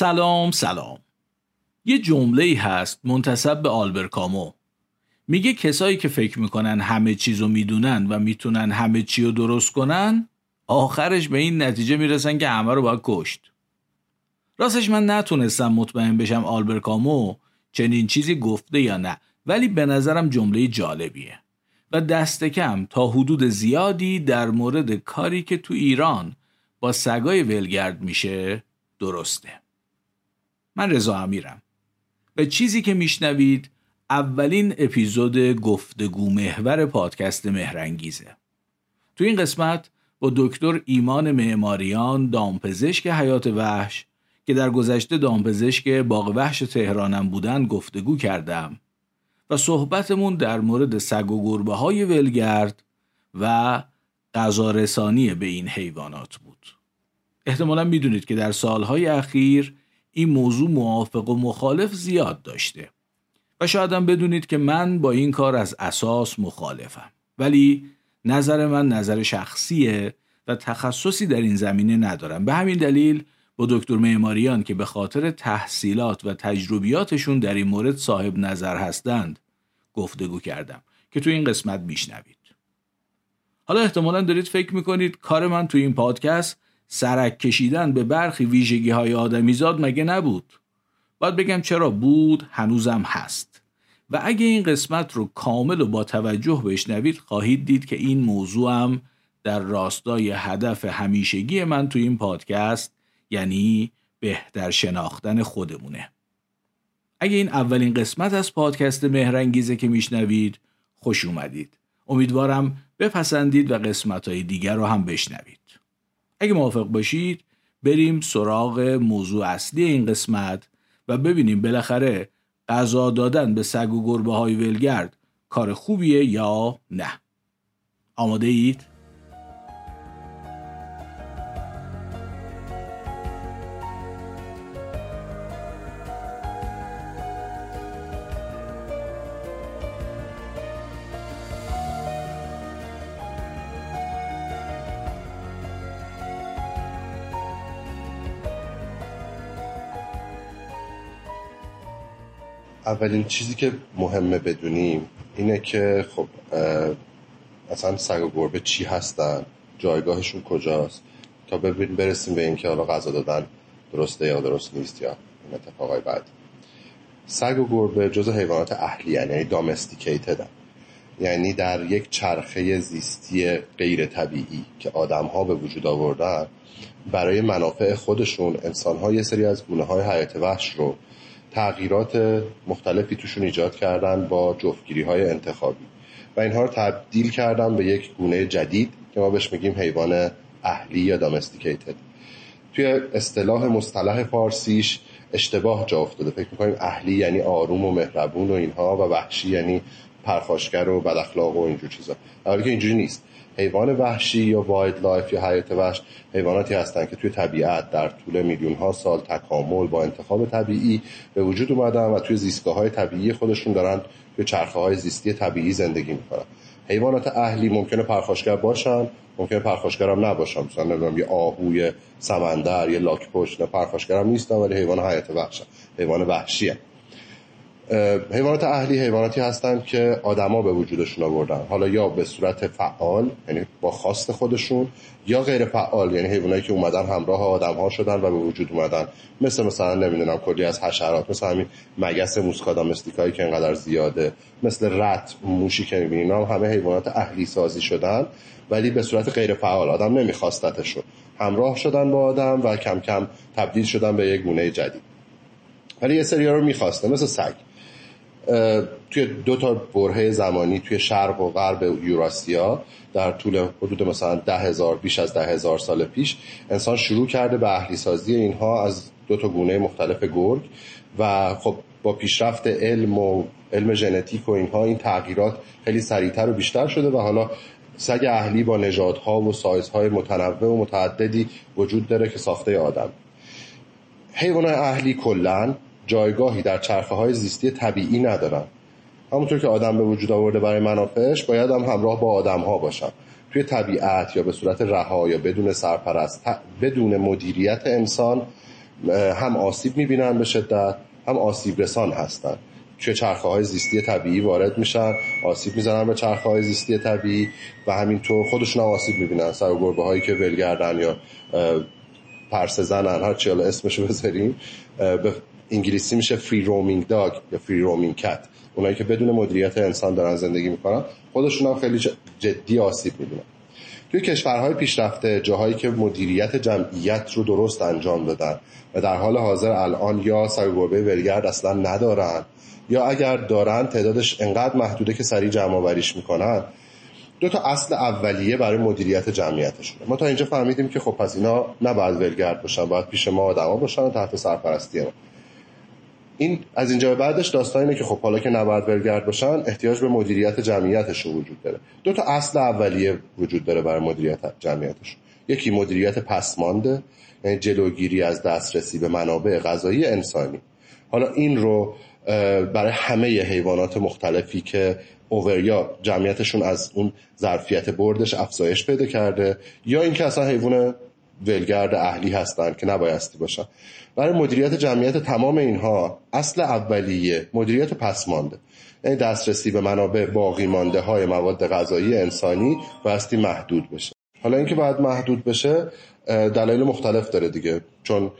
سلام سلام. یه جمله ای هست منتصب به آلبر کامو. میگه کسایی که فکر می‌کنن همه چیزو می‌دونن و می‌تونن همه چی رو درست کنن آخرش به این نتیجه می‌رسن که همه رو باید کشت. راستش من نتونستم مطمئن بشم آلبر کامو چنین چیزی گفته یا نه ولی به نظرم جمله جالبیه. و دست کم تا حدود زیادی در مورد کاری که تو ایران با سگای ولگرد میشه درسته. من رضا امیرم. و چیزی که میشنوید اولین اپیزود گفتگو محور پادکست مهرنگیزه. تو این قسمت با دکتر ایمان معماریان دامپزشک حیات وحش که در گذشته دامپزشک باغ وحش تهرانم بودن گفتگو کردم و صحبتمون در مورد سگ و گربه های ولگرد و غذارسانی به این حیوانات بود. احتمالا می‌دونید که در سالهای اخیر این موضوع موافق و مخالف زیاد داشته. و شاید هم بدونید که من با این کار از اساس مخالفم. ولی نظر من نظر شخصیه و تخصصی در این زمینه ندارم. به همین دلیل با دکتر معماریان که به خاطر تحصیلات و تجربیاتشون در این مورد صاحب نظر هستند گفتگو کردم که تو این قسمت میشنوید. حالا احتمالا دارید فکر می‌کنید کار من تو این پادکست سرک کشیدن به برخی ویژگی های آدمیزاد مگه نبود؟ باید بگم چرا بود هنوزم هست. و اگه این قسمت رو کامل و با توجه بشنوید خواهید دید که این موضوع هم در راستای هدف همیشگی من تو این پادکست یعنی بهتر شناختن خودمونه. اگه این اولین قسمت از پادکست مهرنگیزه که میشنوید خوش اومدید. امیدوارم بپسندید و قسمت های دیگر رو هم بشنوید. اگه موافق باشید بریم سراغ موضوع اصلی این قسمت و ببینیم بالاخره غذا دادن به سگ و گربه های ولگرد کار خوبیه یا نه آماده اید؟ اولین چیزی که مهمه بدونیم اینه که خب مثلا سگ و گربه چی هستن؟ جایگاهشون کجاست؟ تا ببین برسیم به اینکه حالا غذا دادن درسته یا درست نیست یا این اتفاقای بعد. سگ و گربه جز حیوانات اهلی یعنی دامستیکیتدن یعنی در یک چرخه زیستی غیر طبیعی که آدم ها به وجود آوردن برای منافع خودشون انسان ها یه سری از گونه های حیات وحش رو تغییرات مختلفی توشون ایجاد کردن با جفتگیری های انتخابی. و اینها رو تبدیل کردن به یک گونه جدید که ما بهش میگیم حیوان اهلی یا domesticated توی اصطلاح مصطلح فارسیش اشتباه جا افتاده. فکر می‌کنیم اهلی یعنی آروم و مهربون و اینها و وحشی یعنی پرخاشگر و بداخلاق و اینجور چیزا. در که اینجوری نیست. حیوان وحشی یا wildlife یا حیات وحش حیواناتی هستند که توی طبیعت در طول میلیون ها سال تکامل با انتخاب طبیعی به وجود اومدن و توی زیستگاه های طبیعی خودشون دارن توی چرخه های زیستی طبیعی زندگی می‌کنن. حیوانات اهلی ممکنه پرخاشگر باشن ممکنه پرخاشگر هم نباشن. مثلا نمی‌دونم یه آهوی سمندر یه لاک پشت پرخاشگر نیستن ولی حیوان حیات وحش حیوان وحشی حیوانات اهلی حیواناتی هستند که آدما به وجودشون آوردن. حالا یا به صورت فعال یعنی با خواست خودشون یا غیر فعال یعنی حیوانایی که اومدن همراه آدم ها شدن و به وجود اومدن. مثل مثلا نمی‌دونم کلی از حشرات مثل همین مگس موسکادامستیکایی که انقدر زیاده مثل رت موشی که می‌بینین هم همه حیوانات اهلی سازی شدن ولی به صورت غیر فعال. آدم نمیخواستتشون. همراه شدن با آدم و کم کم تبدیل شدن به یک گونه جدید. ولی یه سری رو می‌خواسته مثل سگ. توی دو تا برهه زمانی توی شرق و غرب یوراسیا در طول حدود مثلا ده هزار بیش از ده هزار سال پیش انسان شروع کرده به اهلی سازی اینها از دو تا گونه مختلف گرگ و خب با پیشرفت علم و علم ژنتیک و اینها این تغییرات خیلی سریعتر و بیشتر شده و حالا سگ اهلی با نژادها و سایزهای متنوع و متعددی وجود داره که ساخته آدم. حیوان اهلی کلا جایگاهی در چرخه های زیستی طبیعی ندارن همونطور که آدم به وجود آورده برای منافعش باید هم همراه با آدم ها باشن توی طبیعت یا به صورت رها یا بدون سرپرست بدون مدیریت انسان هم آسیب می‌بینن به شدت هم آسیب رسان هستن. توی چرخه های زیستی طبیعی وارد میشن آسیب می‌زنن به چرخه های زیستی طبیعی و همینطور خودشون هم آسیب می‌بینن. سر گربه هایی که ولگردن یا پرسه زنن هر چی حالا اسمشو بذاریم انگلیسی میشه فری رومینگ داگ یا فری رومینگ کت اونایی که بدون مدیریت انسان دارن زندگی می‌کنن خودشون هم خیلی جدی آسیب می‌بینن. توی کشورهای پیشرفته جاهایی که مدیریت جمعیت رو درست انجام دادن و در حال حاضر الان یا سرگربه ولگرد اصلا ندارن یا اگر دارن تعدادش انقدر محدوده که سریع جمع آوریش می‌کنن دو تا اصل اولیه برای مدیریت جمعیتشونه. ما تا اینجا فهمیدیم که خب پس اینا نباید ولگرد باشن باید پیش ما آدما باشن و تحت سرپرستی ما. این از اینجا بعدش داستان اینه که خب حالا که نباید ولگرد باشن احتیاج به مدیریت جمعیتشون وجود داره. دو تا اصل اولیه وجود داره برای مدیریت جمعیتشون یکی مدیریت پسمانده یعنی جلوگیری از دسترسی به منابع غذایی انسانی. حالا این رو برای همه حیوانات مختلفی که اووریا جمعیتشون از اون ظرفیت بردش افزایش پیدا کرده یا اینکه اصلا حیوان ولگرد اهلی هستند که نبایستی باشن. برای مدیریت جمعیت تمام اینها اصل اولیه مدیریت پسمانده یعنی دسترسی به منابع باقی مانده های مواد غذایی انسانی بایستی محدود بشه. حالا اینکه باید محدود بشه دلایل مختلف داره دیگه. چون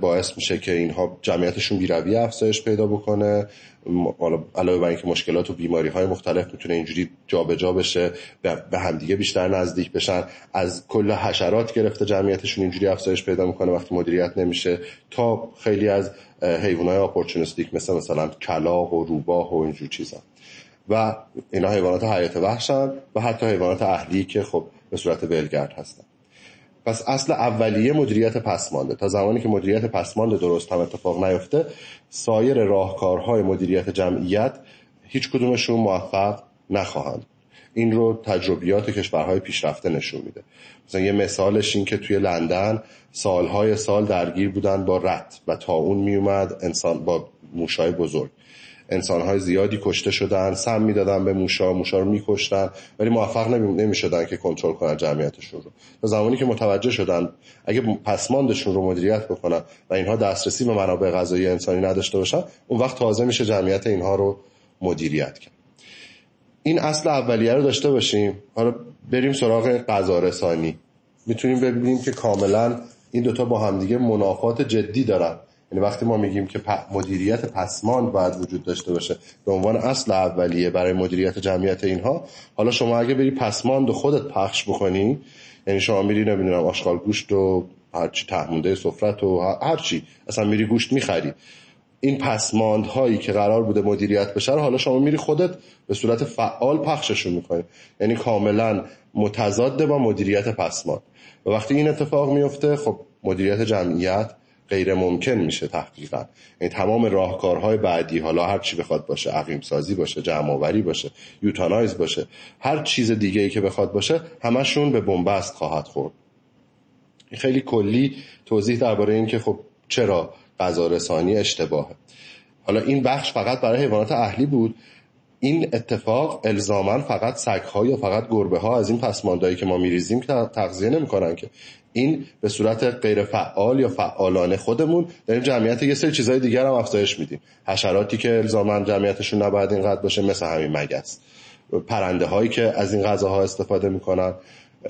باعث میشه که اینها جمعیتشون بیروی افزایش پیدا بکنه. علاوه بر اینکه مشکلات و بیماری های مختلف می‌تونه اینجوری جابجا جا بشه به همدیگه بیشتر نزدیک بشن. از کل حشرات گرفته جمعیتشون اینجوری افزایش پیدا می‌کنه وقتی مدیریت نمیشه. تا خیلی از حیوانات های اپورتونستیک مثل مثلا کلاق و روباه و اینجور چیزا. و اینا حیوانات حیات وحشن و حتی حیوانات اهلی که خب به صورت ولگرد هستن. پس اصل اولیه مدیریت پسمانده تا زمانی که مدیریت پسمانده درست هم اتفاق نیفته سایر راهکارهای مدیریت جمعیت هیچ کدومشون موفق نخواهند. این رو تجربیات کشورهای پیشرفته نشون میده. مثلا یه مثالش این که توی لندن سالهای سال درگیر بودن با رت و تا اون میومد انسان با موشای بزرگ. انسانهای زیادی کشته شدن سم می‌دادن به موشا موشا رو میکشتن ولی موفق نمی‌شدن که کنترل کنن جمعیتشون رو. تا زمانی که متوجه شدن اگه پسماندشون رو مدیریت بکنن و اینها دسترسی به منابع غذایی انسانی نداشته باشن اون وقت تازه میشه جمعیت اینها رو مدیریت کرد. این اصل اولیه رو داشته باشیم. حالا بریم سراغ غذا رسانی می‌تونیم ببینیم که کاملا این دوتا با همدیگه منافات جدی دارن. یعنی وقتی ما میگیم که مدیریت پسماند باید وجود داشته باشه به عنوان اصل اولیه برای مدیریت جمعیت اینها حالا شما اگه بری پسماند و خودت پخش بکنی یعنی شما میری نمی‌دونم آشغال گوشت و هرچی تهمونده سفرت و هرچی اصلا میری گوشت می‌خری. این پسماند هایی که قرار بوده مدیریت بشه حالا شما میری خودت به صورت فعال پخششون می‌کنی. یعنی کاملا متضاد با مدیریت پسماند. و وقتی این اتفاق میفته خب مدیریت جمعیت غیر ممکن میشه تحقیقا. یعنی تمام راهکارهای بعدی حالا هر چی بخواد باشه عقیم سازی باشه جمع آوری باشه یوتانایز باشه هر چیز دیگه ای که بخواد باشه همشون به بنبست خواهد خورد. خیلی کلی توضیح درباره این که خب چرا غذا رسانی اشتباهه. حالا این بخش فقط برای حیوانات اهلی بود. این اتفاق الزاما فقط سگها یا فقط گربه ها از این پسماندهایی که ما میریزیم که تغذیه نمی‌کنن که. این به صورت غیر فعال یا فعالانه خودمون داریم جمعیت یه سری چیزهای دیگر هم افزایش میدیم. حشراتی که الزاما جمعیتشون نباید اینقدر باشه مثل همین مگس. پرنده هایی که از این غذاها استفاده می‌کنن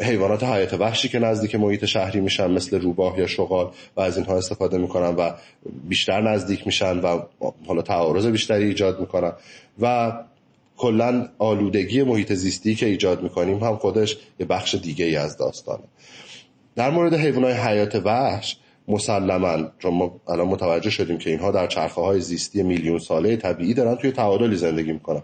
حیوانات حیات وحشی که نزدیک محیط شهری میشن مثل روباه یا شغال و از اینها استفاده می‌کنن و بیشتر نزدیک میشن و حالا تعارض بیشتری ایجاد می‌کنن. و کلا آلودگی محیط زیستی که ایجاد می‌کنیم هم خودش یه بخش دیگه ای از داستانه. در مورد حیوانات حیات وحش مسلما چون ما الان متوجه شدیم که اینها در چرخه های زیستی میلیون ساله طبیعی دارن توی تعادلی زندگی می‌کنن.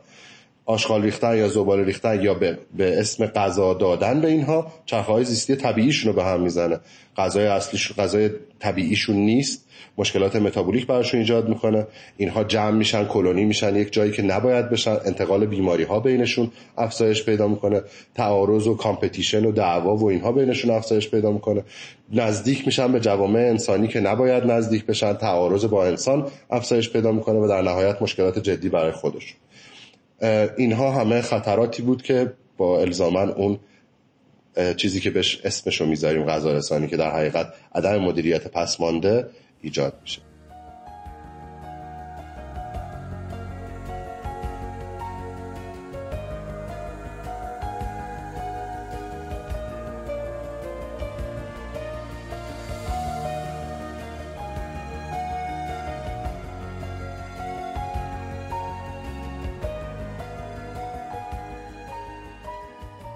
آشغال ریختن یا زباله ریختن یا به, به اسم غذا دادن به اینها چرخه های زیستی طبیعیشون رو به هم می‌زنه. غذای اصلیشون غذای طبیعیشون نیست. مشکلات متابولیک براشون ایجاد می‌کنه. اینها جمع میشن کلونی میشن یک جایی که نباید بشن. انتقال بیماری ها بینشون افزایش پیدا می‌کنه. تعارض و competition و دعوا و اینها بینشون افزایش پیدا می‌کنه. نزدیک میشن به جوامع انسانی که نباید نزدیک بشن. تعارض با انسان افزایش پیدا می‌کنه و در نهایت مشکلات جدی برای خودشون. اینها همه خطراتی بود که با الزامن اون چیزی که بهش اسمشو می‌ذاریم غذا رسانی که در حقیقت عدم مدیریت پسمانده ایجاد میشه.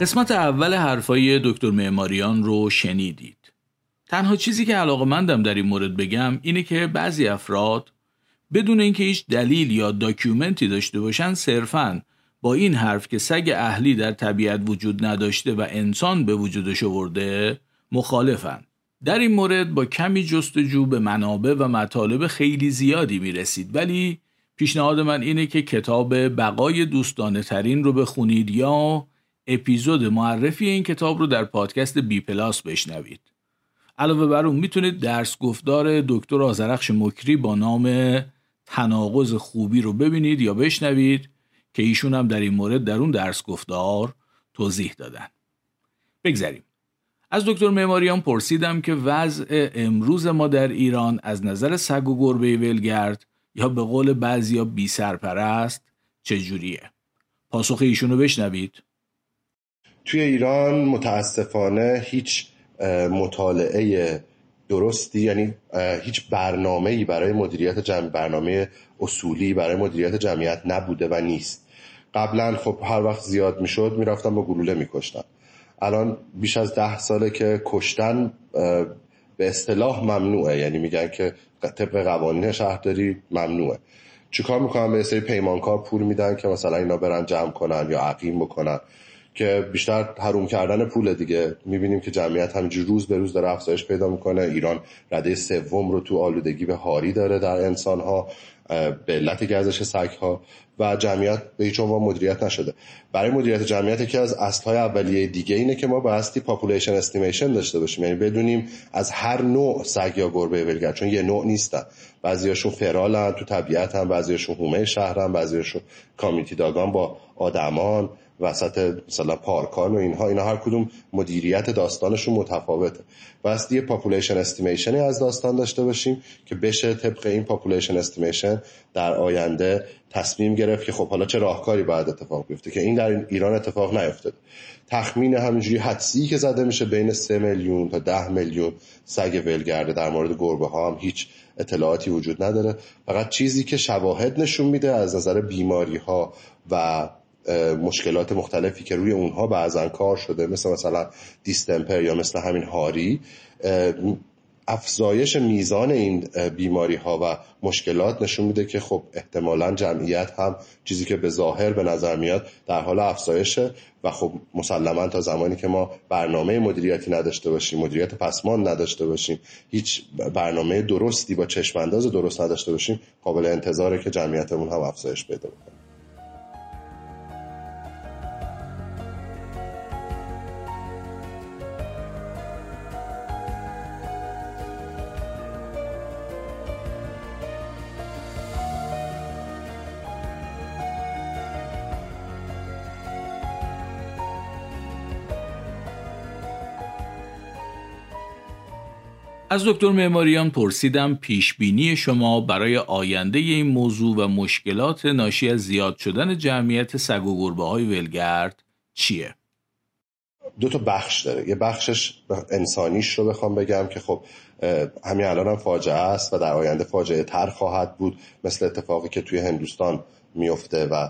قسمت اول حرفای دکتر معماریان رو شنیدید. تنها چیزی که علاقه مندم در این مورد بگم اینه که بعضی افراد بدون اینکه هیچ دلیل یا داکیومنتی داشته باشن صرفاً با این حرف که سگ اهلی در طبیعت وجود نداشته و انسان به وجودش آورده مخالفن. در این مورد با کمی جستجو به منابع و مطالب خیلی زیادی می رسید ولی پیشنهاد من اینه که کتاب بقای دوستانه ترین رو بخونید یا اپیزود معرفی این کتاب رو در پادکست بی پلاس بشنوید. علاوه بر اون می‌تونید درس گفتار دکتر آزرخش مکری با نام تناقض خوبی رو ببینید یا بشنوید که ایشون هم در این مورد در اون درس گفتار توضیح دادن. بگذریم. از دکتر معماریان پرسیدم که وضع امروز ما در ایران از نظر سگ و گربه ولگرد یا به قول بعضیا بی سرپرست چجوریه؟ پاسخ ایشون رو بشنوید. توی ایران متاسفانه هیچ مطالعه درستی یعنی هیچ برنامه‌ای برای مدیریت جمع برنامه اصولی برای مدیریت جمعیت نبوده و نیست. قبلا خب هر وقت زیاد می‌شد می‌رفتن با گلوله میکشتن الان بیش از ده ساله که کشتن به اصطلاح ممنوعه. یعنی میگن که طبق قوانین شهرداری ممنوعه. چیکار می‌کنن یه سری پیمانکار پول میدن که مثلا اینا برن جمع کنن یا عقیم بکنن. که بیشتر حروم کردن پول دیگه. می‌بینیم که جمعیت همینجوری روز به روز داره افزایش پیدا می‌کنه. ایران رده سوم رو تو آلودگی به هاری داره در انسان ها به علت گردش سگ ها و جمعیت به هیچ عنوان مدیریت نشده. برای مدیریت جمعیت یکی از اصلهای اولیه دیگه اینه که ما بایستی population estimation داشته باشیم. یعنی بدونیم از هر نوع سگ یا گربه ولگرد چون یه نوع نیستن. بعضیاشون feral ن تو طبیعت هم بعضیاشون حومه شهرن بعضیاشون community dog ان با آدمان وسط مثلا پارکان و اینها. اینا هر کدوم مدیریت داستانشون متفاوته. بایست یه population estimation ی از داستان داشته باشیم که بشه طبق این population estimation در آینده تصمیم گرفت که خب حالا چه راهکاری باید اتفاق بیفته که این در ایران اتفاق نیفتاده. تخمین همینجوری حدسی که زده میشه بین 3 میلیون تا 10 میلیون سگ ولگرده در مورد گربه ها هم هیچ اطلاعاتی وجود نداره. فقط چیزی که شواهد نشون میده از نظر بیماری ها و مشکلات مختلفی که روی اونها بعضا کار شده مثل مثلا دیستمپر یا مثل همین هاری افزایش میزان این بیماری ها و مشکلات نشون میده که خب احتمالا جمعیت هم چیزی که به ظاهر به نظر میاد در حال افزایشه و خب مسلما تا زمانی که ما برنامه مدیریتی نداشته باشیم مدیریت پسمان نداشته باشیم هیچ برنامه درستی با چشمانداز درست نداشته باشیم قابل انتظاره که جمعیتمون هم افزایش پیدا کنه از دکتر معماریان پرسیدم پیش بینی شما برای آینده این موضوع و مشکلات ناشی از زیاد شدن جمعیت سگ و گربه های ولگرد چیه؟ دو تا بخش داره یه بخشش انسانیش رو بخوام بگم که خب همین الان هم فاجعه است و در آینده فاجعه تر خواهد بود مثل اتفاقی که توی هندوستان میفته و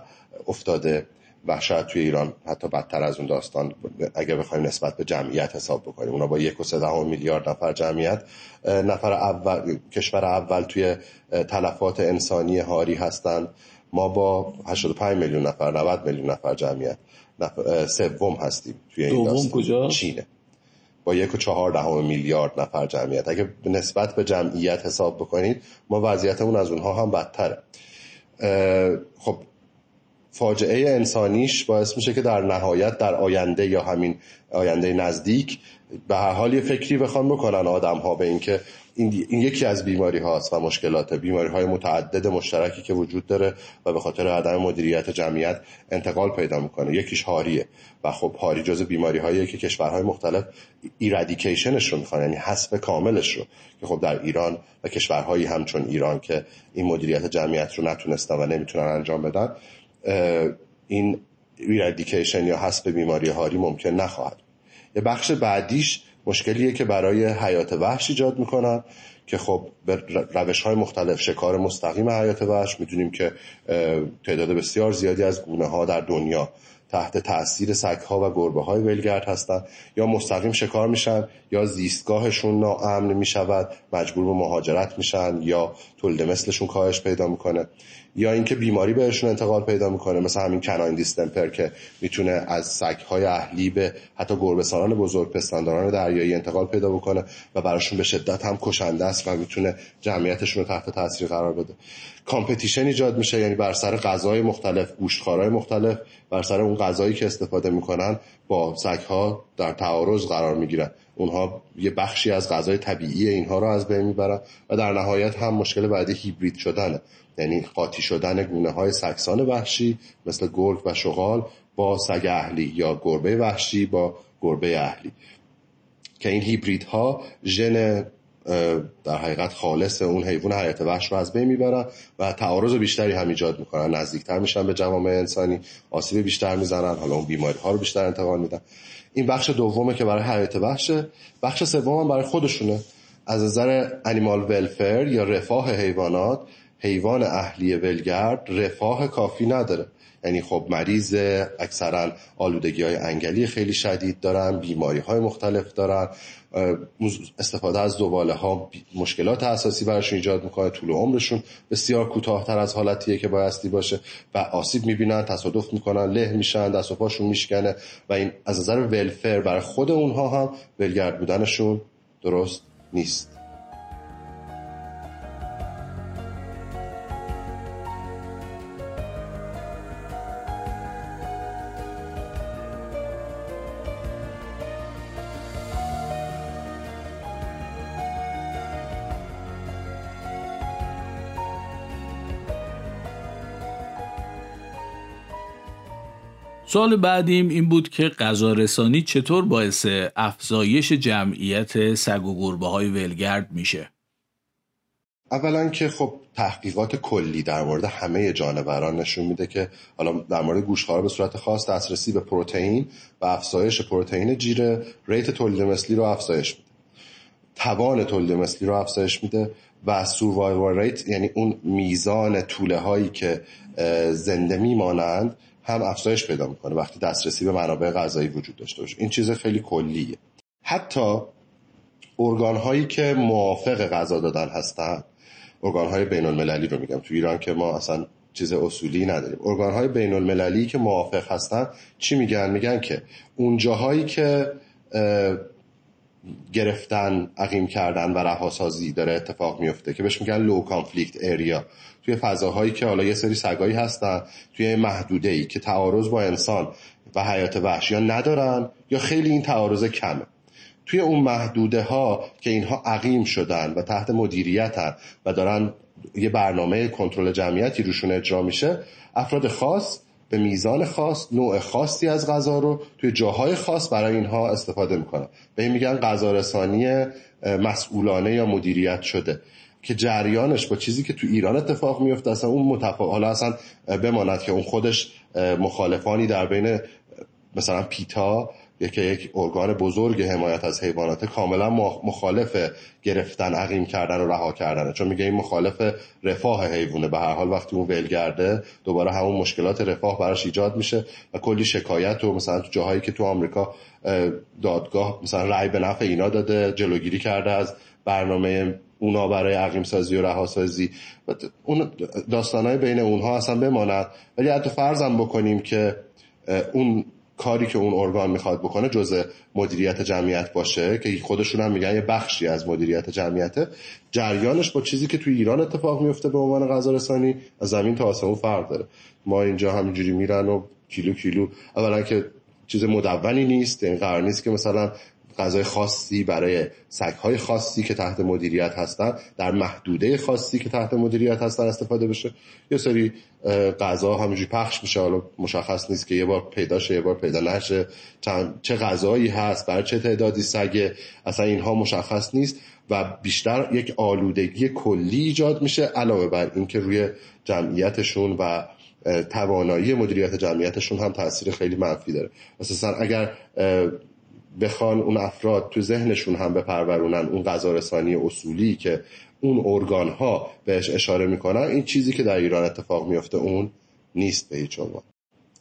افتاده و شاید توی ایران حتی بدتر از اون داستان اگر بخوایم نسبت به جمعیت حساب بکنیم. اونا با یک و سه میلیارد نفر جمعیت. نفر اول کشور اول توی تلفات انسانی هاری هستند ما با 85 میلیون نفر 90 میلیون نفر جمعیت. سوم هستیم توی این داستان. کجا؟ چینه. با یک و چهار دهم میلیارد نفر جمعیت. اگه نسبت به جمعیت حساب بکنید ما وضعیتمون از اونها هم بدتره. خب فاجعه انسانیش باعث میشه که در نهایت در آینده یا همین آینده نزدیک به هر حال یه فکری بخوان بکنن آدم ها به اینکه این, این یکی از بیماری هاست و مشکلات بیماری های متعدد مشترکی که وجود داره و به خاطر عدم مدیریت جمعیت انتقال پیدا می‌کنه. یکیش هاریه و خب هاری جز بیماری هایی که کشورهای مختلف ایرادیکیشنش رو می‌خوان یعنی حذف کاملش رو. که خب در ایران و کشورهایی همچون ایران که این مدیریت جمعیت رو نتونستن و نمی‌تونن انجام بدن این ایرادیکیشن یا حذف بیماری هاری ممکن نخواهد. یه بخش بعدیش مشکلیه که برای حیات وحش ایجاد می‌کنن که خب به روش های مختلف شکار مستقیم حیات وحش می‌دونیم که تعداد بسیار زیادی از گونه ها در دنیا تحت تاثیر سگها و گربه های ولگرد هستند یا مستقیم شکار میشن یا زیستگاهشون ناامن می‌شود مجبور به مهاجرت میشن یا تولد مثلشون کاهش پیدا می‌کنه. یا اینکه بیماری بهشون انتقال پیدا می‌کنه مثل همین کناین دیستمپر که می‌تونه از سگهای اهلی به حتی گربهسانان بزرگ پستانداران دریایی انتقال پیدا بکنه و براشون به شدت هم کشنده است و می‌تونه جمعیتشون رو تحت تاثیر قرار بده. کامپتیشن ایجاد میشه یعنی بر سر غذای مختلف گوشتخوارهای مختلف بر سر اون غذایی که استفاده می‌کنن با سگها در تعارض قرار می‌گیرن. اونها یه بخشی از غذای طبیعی اینها رو از بین می‌برن و در نهایت هم مشکل بعدی هیبرید شدنه. یعنی قاطی شدن گونه های سکسان وحشی مثل گرگ و شغال با سگ اهلی یا گربه وحشی با گربه اهلی. که این هیبرید ها ژن در حقیقت خالص اون حیوان حیات وحش رو از بین می‌برن و تعارض بیشتری هم ایجاد می‌کنن. نزدیکتر میشن به جوامع انسانی آسیب بیشتر می‌زنن حالا اون بیماری ها رو بیشتر انتقال میدن. این بخش دومه که برای حیات وحشه. بخش سوم هم برای خودشونه. از نظر انیمال ولفر یا رفاه حیوانات حیوان اهلی ولگرد رفاه کافی نداره. یعنی خب مریض اکثرا آلودگی های انگلی خیلی شدید دارن بیماری های مختلف دارن. استفاده از زباله ها مشکلات اساسی براشون ایجاد می‌کنه طول عمرشون بسیار کوتاهتر از حالتیه که بایستی باشه و آسیب می‌بینن تصادف می‌کنن له میشن دست و پاشون میشکنه و این از نظر ولفر برای خود اونها هم ولگرد بودنشون درست نیست. سوال بعدیم این بود که غذا رسانی چطور باعث افزایش جمعیت سگ و گربه های ولگرد میشه؟ اولا که خب تحقیقات کلی در مورد همه جانوران نشون میده که حالا در مورد گوشخوار به صورت خاص دسترسی به پروتئین و افزایش پروتئین جیره ریت تولید مثلی رو افزایش میده. توان تولید مثلی رو افزایش میده و سوروایوال ریت یعنی اون میزان طوله هایی که زنده میمانند هم افزایش پیدا می‌کنه وقتی دسترسی به منابع غذایی وجود داشته باشه. این چیز خیلی کلیه. حتی ارگان هایی که موافق غذا دادن هستن ارگان های بین المللی رو میگم. تو ایران که ما اصلا چیز اصولی نداریم. ارگان های بین المللی که موافق هستن چی میگن؟ میگن که اون جاهایی که گرفتن عقیم کردن و رهاسازی داره اتفاق میفته که بهش میگن لو کانفلیکت اریا توی فضاهایی که حالا یه سری سگایی هستن توی محدوده ای که تعارض با انسان و حیات وحشی ندارن یا خیلی این تعارض کمه. توی اون محدوده ها که اینها عقیم شدن و تحت مدیریتن و دارن یه برنامه کنترل جمعیتی روشون اجرا میشه افراد خاص به میزان خاص نوع خاصی از غذا رو توی جاهای خاص برای اینها استفاده می‌کنن به این میگن غذا رسانی مسئولانه یا مدیریت شده که جریانش با چیزی که تو ایران اتفاق میفته اصلا اون متفا... حالا اصلا بماند که اون خودش مخالفانی در بین مثلا پیتا که یک ارگان بزرگ حمایت از حیوانات کاملا مخالف گرفتن عقیم کردن و رها کردنه. چون میگه این مخالف رفاه حیوانه. به هر حال وقتی اون ولگرده دوباره همون مشکلات رفاه براش ایجاد میشه و کلی شکایت و مثلا تو جاهایی که تو آمریکا دادگاه مثلا رأی به نفع اینا داده جلوگیری کرده از برنامه اونا برای عقیم سازی و رهاسازی اون داستانهای بین اونها اصلا بماند. ولی حتی فرضم بکنیم که اون کاری که اون ارگان می‌خواد بکنه جزء مدیریت جمعیت باشه که خودشون هم میگن یه بخشی از مدیریت جمعیته جریانش با چیزی که توی ایران اتفاق میفته به عنوان غذا رسانی از زمین تا آسمون فرق داره. ما اینجا همینجوری میرن و کیلو کیلو اولا که چیز مدونی نیست این قرار نیست که مثلا غذای خاصی برای سگهای خاصی که تحت مدیریت هستن در محدوده خاصی که تحت مدیریت هستن استفاده بشه. یه سری غذا همینجوری پخش میشه. حالا مشخص نیست که یه بار پیدا شه یه بار پیدا نشه. چه غذایی هست برای چه تعدادی سگه. اصلا اینها مشخص نیست و بیشتر یک آلودگی کلی ایجاد میشه علاوه بر اینکه روی جمعیتشون و توانایی مدیریت جمعیتشون هم تاثیر خیلی منفی داره. اساسا اگر بخوان اون افراد تو ذهنشون هم بپرورونن اون غذا رسانی اصولی که اون ارگان ها بهش اشاره می‌کنن این چیزی که در ایران اتفاق میفته اون نیست به هیچ عنوان.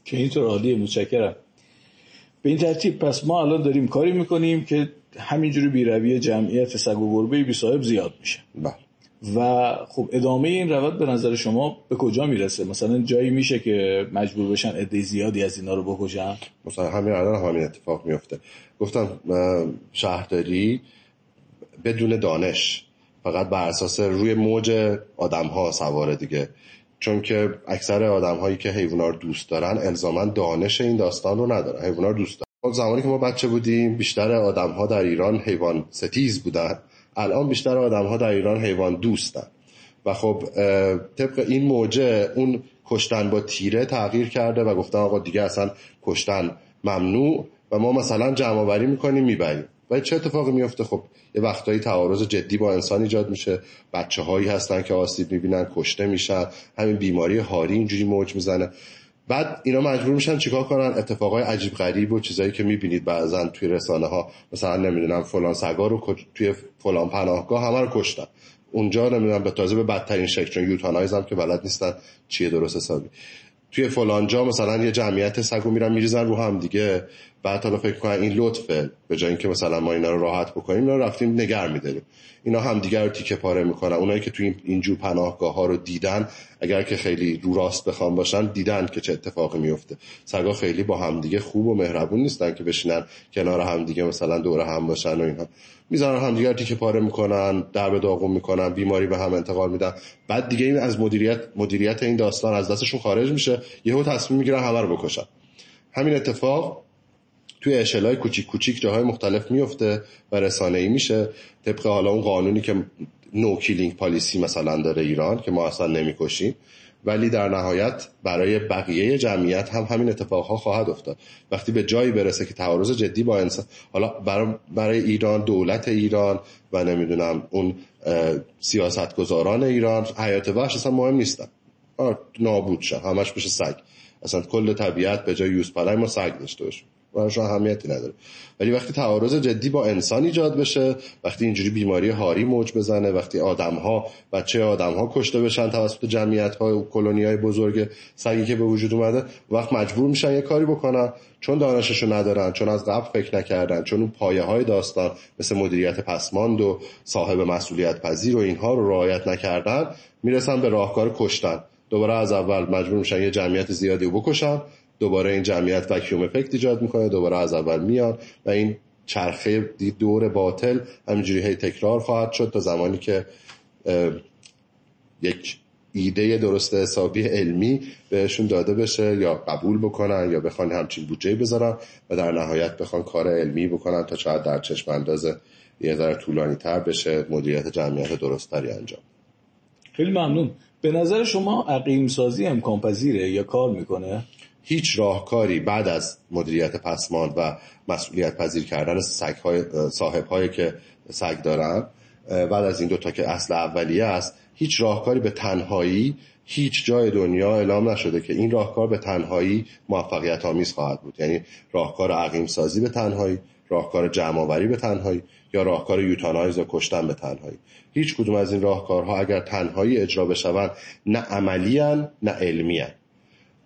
که اینطور عالیه متشکرم. به این ترتیب پس ما الان داریم کاری می‌کنیم که همینجوری بیروی جمعیت سگ و گربه بی صاحب زیاد میشه. بله. و خب ادامه این روند به نظر شما به کجا می‌رسه؟ مثلا جایی میشه که مجبور بشن عده زیادی از اینا رو بکشن؟ مثلا همین الان همین اتفاق میفته. گفتم شهرداری بدون دانش فقط بر اساس روی موج آدم ها سواره دیگه. چون که اکثر آدم هایی که حیونا رو دوست دارن الزاما دانش این داستان رو ندارن. حیونا رو دوست دارن. زمانی که ما بچه بودیم بیشتر آدم ها در ایران حیوان ستیز بودن. الان بیشتر آدم ها در ایران حیوان دوستن. و خب طبق این موجه اون کشتن با تیره تغییر کرده و گفتن آقا دیگه اصلا کشتن ممنوع و ما مثلا جمع آوری می‌کنیم می‌بریم. و چه اتفاقی میفته خب یه وقتایی تعارض جدی با انسان ایجاد میشه. بچه هایی هستن که آسیب می‌بینن کشته میشن. همین بیماری هاری اینجوری موج می‌زنه. بعد اینا مجبور میشن چیکار کنن؟ اتفاقای عجیب غریب و چیزایی که می‌بینید بعضا توی رسانه ها مثلا نمی‌دونم فلان سگا رو توی فلان پناهگاه همه رو کشتن. اونجا نمی‌دونم به تازه به بدترین شکل چون یوتانایز هم که بلد نیستن چیه درست حسابی. توی فلان جا مثلا یه جمعیت سگو میرن میریزن رو هم دیگه. بعد حالا فکر کنن این لطفه به جای اینکه مثلا ما اینا رو راحت بکنیم اینا رفتیم نگر میداریم. اینا هم دیگر رو تیکه پاره می‌کنن. اونایی که توی اینجور پناهگاه ها رو دیدن اگر که خیلی رو راست بخوام باشن دیدن که چه اتفاقی میفته سگا خیلی با همدیگه خوب و مهربون نیستن که بشینن کنار همدیگه مثلا دور هم باشن و اینها. می‌ذارن همدیگه تیکه پاره می‌کنن درب داغون می‌کنن بیماری به هم انتقال میدن. بعد دیگه این از مدیریت مدیریت این داستان از دستشون خارج میشه. یهو تصمیم می‌گیرن همه رو بکشن. همین اتفاق توی اشلای کوچیک کوچیک جاهای مختلف میفته و رسانه ای میشه. طبق حالا اون قانونی که no killing policy مثلا داره ایران که ما اصلا نمی‌کشیم. ولی در نهایت برای بقیه جمعیت هم همین اتفاقها خواهد افتاد. وقتی به جایی برسه که تعارض جدی با انسان حالا برای, ایران دولت ایران و نمی‌دونم اون سیاستگزاران ایران حیات وحش اصلا مهم نیستن. نابود شد همش بشه سگ. اصلا کل طبیعت به جای یوز ما سگ داشته باشیم براش اهمیتی نداره. ولی وقتی تعارض جدی با انسان ایجاد بشه وقتی اینجوری بیماری هاری موج بزنه وقتی آدم ها بچه آدم ها کشته بشن توسط جمعیت های و کلونی های بزرگ سگی که به وجود اومده وقت مجبور میشن یه کاری بکنن. چون دانششو ندارن چون از قبل فکر نکردن چون اون پایه های داستان مثل مدیریت پسماند و صاحب مسئولیت پذیر و اینها رو رعایت نکردن می‌رسن به راهکار کشتن. دوباره از اول مجبور میشن یه جمعیت زیادی رو بکشن. دوباره این جمعیت وکیوم افکت ایجاد می‌کنه دوباره از اول میان و این چرخه دور باطل همینجوری هی تکرار خواهد شد تا زمانی که یک ایده درست حسابی علمی بهشون داده بشه یا قبول بکنن یا بخوان همچین بودجه بذارن و در نهایت بخوان کار علمی بکنن تا شاید در چشم انداز یه ذره طولانی تر بشه مدیریت جمعیت درستری انجام. خیلی ممنون. به نظر شما عقیم سازی امکان پذیره یا کار می‌کنه؟ هیچ راهکاری بعد از مدیریت پسماند و مسئولیت پذیر کردن صاحب هایی که سگ دارن بعد از این دوتا که اصل اولیه است هیچ راهکاری به تنهایی هیچ جای دنیا اعلام نشده که این راهکار به تنهایی موفقیت آمیز خواهد بود. یعنی راهکار عقیم سازی به تنهایی راهکار جمعآوری به تنهایی یا راهکار euthanize و کشتن به تنهایی. هیچ کدوم از این راهکارها اگر تنهایی اجرا بشوند نه عملی نه علمی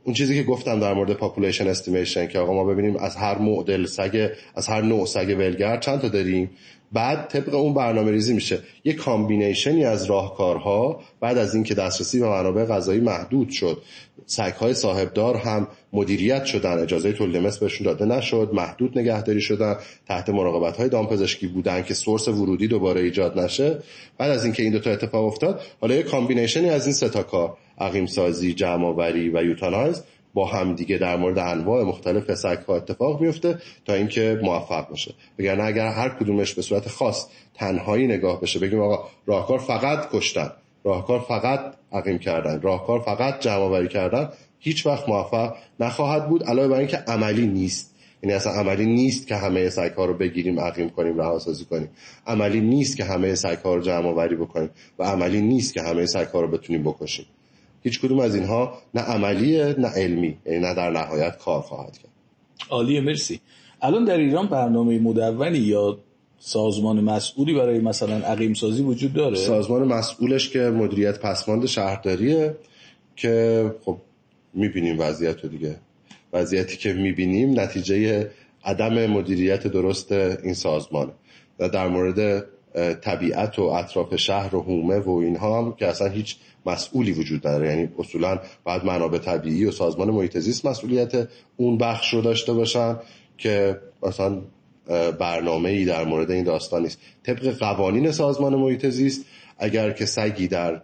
اون چیزی که گفتم در مورد population estimation که آقا ما ببینیم از هر مدل سگ از هر نوع سگ ولگرد چند تا داریم؟ بعد طبق اون برنامه ریزی میشه. یه combination ی از راهکارها بعد از اینکه دسترسی به منابع غذایی محدود شد. سگهای صاحبدار هم مدیریت شدن اجازه تولید مثل بهشون داده نشد محدود نگهداری شدن تحت مراقبت های دامپزشکی بودن که source ورودی دوباره ایجاد نشه. بعد از اینکه این دو تا اتفاق افتاد حالا یه combination ی از این سه تا کار عقیم سازی جمع و euthanize. با همدیگه در مورد انواع مختلف سگ ها اتفاق میفته تا اینکه موفق باشه. وگرنه اگر هر کدومش به صورت خاص تنهایی نگاه بشه بگیم آقا راهکار فقط کشتن راهکار فقط عقیم کردن راهکار فقط جمع کردن هیچ وقت موفق نخواهد بود علاوه بر اینکه عملی نیست. یعنی اصلا عملی نیست که همه سگ ها رو بگیریم عقیم کنیم رهاسازی کنیم. عملی نیست که همه سگ ها رو جمع آوری بکنیم و عملی نیست که همه سگ ها رو بتونیم بکشیم. هیچ کدوم از اینها نه عملیه نه علمی یعنی نه در نهایت کار خواهد کرد. عالیه مرسی. الان در ایران برنامه مدونی یا سازمان مسئولی برای مثلا عقیم سازی وجود داره؟ سازمان مسئولش که مدیریت پسماند شهرداریه که خب می‌بینیم وضعیت رو دیگه. وضعیتی که می‌بینیم نتیجه عدم مدیریت درست این سازمانه. و در مورد طبیعت و اطراف شهر و حومه و اینها هم که اصلا هیچ مسئولی وجود داره یعنی اصولا باید منابع طبیعی و سازمان محیط زیست مسئولیت اون بخش رو داشته باشن که مثلا برنامه ای در مورد این داستان نیست. طبق قوانین سازمان محیط زیست اگر که سگی در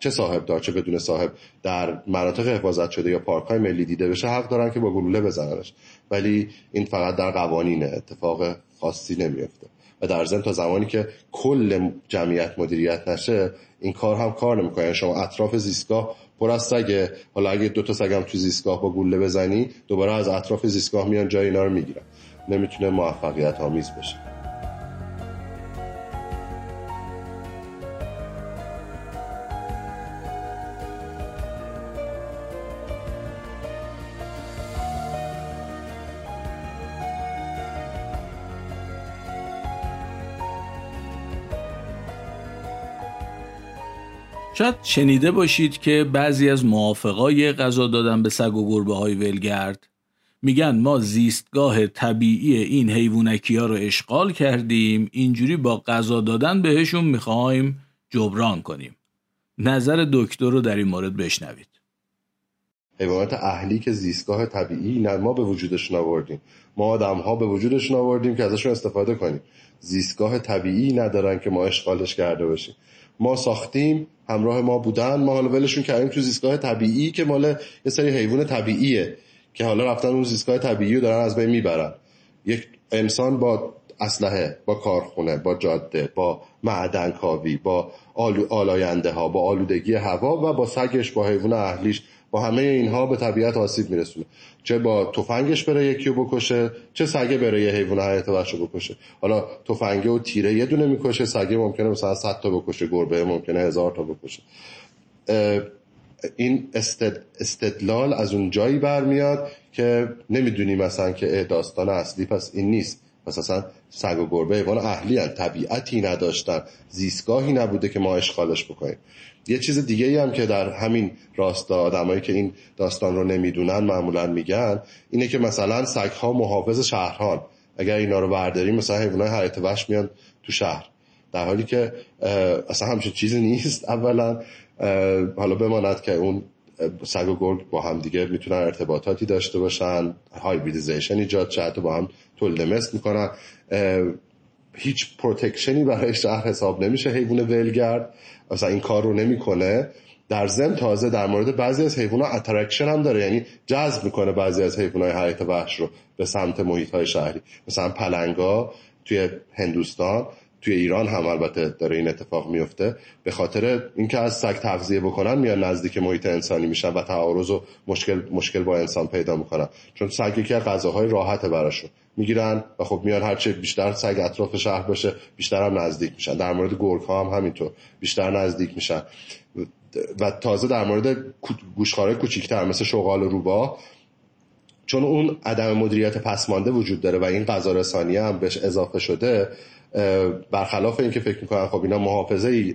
چه صاحب دار چه بدون صاحب در مناطق حفاظت شده یا پارک های ملی دیده بشه حق دارن که با گلوله بزننش. ولی این فقط در قوانین اتفاق خاصی نمیفته و در ضمن تا زمانی که کل جمعیت مدیریت نشه این کار هم کار نمی‌کنه. یعنی شما اطراف زیستگاه پر از سگه. حالا اگه دو تا سگم تو زیستگاه با گوله بزنی دوباره از اطراف زیستگاه میان جای اینا رو می‌گیرن. نمی‌تونه موفقیت آمیز بشه. شاید شنیده باشید که بعضی از موافقای غذا دادن به سگ و گربه های ولگرد. میگن ما زیستگاه طبیعی این حیوانکی ها رو اشغال کردیم اینجوری با غذا دادن بهشون می‌خوایم جبران کنیم. نظر دکتر رو در این مورد بشنوید. حیوانات اهلی که زیستگاه طبیعی نه ما به وجودشون آوردیم ما آدم ها به وجودشون آوردیم که ازشون استفاده کنیم. زیستگاه طبیعی ندارن که ما اشغالش کرده باشیم. ما ساختیم همراه ما بودن. ما حالا ولشون کردیم تو زیستگاه طبیعی که مال یه سری حیوان طبیعیه که حالا رفتن اون زیستگاه طبیعی رو دارن از بین می‌برن. یک انسان با اسلحه با کارخونه با جاده با معدن کاوی با آلاینده ها با آلودگی هوا و با سگش با حیوان اهلیش با همه اینها به طبیعت آسیب میرسونه. چه با تفنگش بره یکی رو بکشه چه سگه بره یه حیوان حیات رو بکشه. حالا تفنگه و تیره یه دونه می‌کشه سگه ممکنه مثلا 100 تا بکشه گربه ممکنه هزار تا بکشه. این استدلال از اون جایی برمیاد که نمی‌دونی مثلا که داستان اصلی پس این نیست. اصلا سگ و گربه حیوان اهلی هن. طبیعتی نداشتن زیستگاهی نبوده که ما اشغالش بکنیم. یه چیز دیگه ای هم که در همین راستا آدمایی که این داستان رو نمی‌دونن معمولا میگن اینه که مثلا سگ ها محافظ شهرهان. اگر اینا رو برداریم مثلا حیوانات حیات وحش میان تو شهر. در حالی که اصلا همچین چیزی نیست. اولا حالا بماند که اون سگ و گرگ با هم دیگه می‌تونن ارتباطاتی داشته باشن hybridization ایجاد شد با هم تولید مثل می‌کنن. هیچ protection ی برای شهر حساب نمیشه حیوان ولگرد. مثلا این کار رو نمی‌کنه. در ضمن تازه در مورد بعضی از حیوانات attraction هم داره یعنی جذب می‌کنه بعضی از حیوانات حیات وحش رو به سمت محیط های شهری. مثلا پلنگا توی هندوستان توی ایران هم البته داره این اتفاق میفته. به خاطر اینکه از سگ تغذیه بکنن میان نزدیک محیط انسانی میشن و تعارض و مشکل مشکل با انسان پیدا می‌کنن. چون سگ یکی از غذاهای راحت براشون. می‌گیرن و خب میان هرچه بیشتر سگ اطراف شهر باشه بیشتر هم نزدیک میشن. در مورد گرگ ها هم همینطور. بیشتر نزدیک میشن. و تازه در مورد گوشخاره کوچیکتر مثل شغال روبا چون اون عدم مدیریت پسمانده وجود داره و این غذا رسانی هم بهش اضافه شده برخلاف اینکه فکر می‌کنن خب اینا محافظه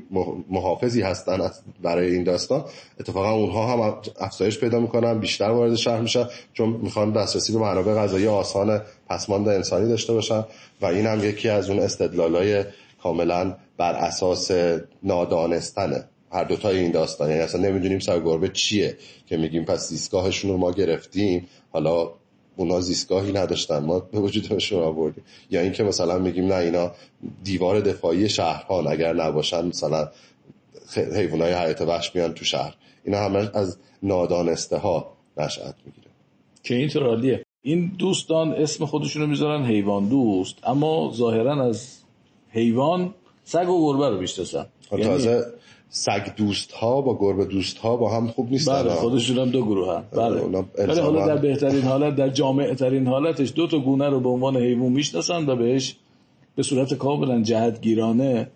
محافظی هستن برای این داستان اتفاقا اونها هم افزایش پیدا می‌کنن بیشتر وارد شهر میشن چون می‌خوان دسترسی به منابع غذایی آسان پسماند انسانی داشته باشن و این هم یکی از اون استدلالای کاملا بر اساس نادانستنه هر دوتای این داستان. یعنی اصلا نمی‌دونیم سرگربه چیه که میگیم پس زیستگاهشون رو ما گرفتیم. حالا اونا زیستگاهی نداشتن. ما به وجودشون آوردیم. یا اینکه مثلا میگیم نه اینا دیوار دفاعی شهرها اگر نباشن مثلا حیوانای حیات وحش میان تو شهر. اینا همه از نادانسته ها نشأت می‌گیره. که اینطور عالیه. این دوستان اسم خودشون رو می‌ذارن حیوان دوست اما ظاهرا از حیوان سگ و گربه رو بیشتسن خب یعنی... تازه سگ دوست ها با گربه دوست ها با هم خوب نیستن. بله خودشون هم دو گروه هم بله. ولی حالا در بهترین حالت در جامعه ترین حالتش دو تا گونه رو به عنوان حیوان می‌شناسن و بهش به صورت کاملا جهتگیرانه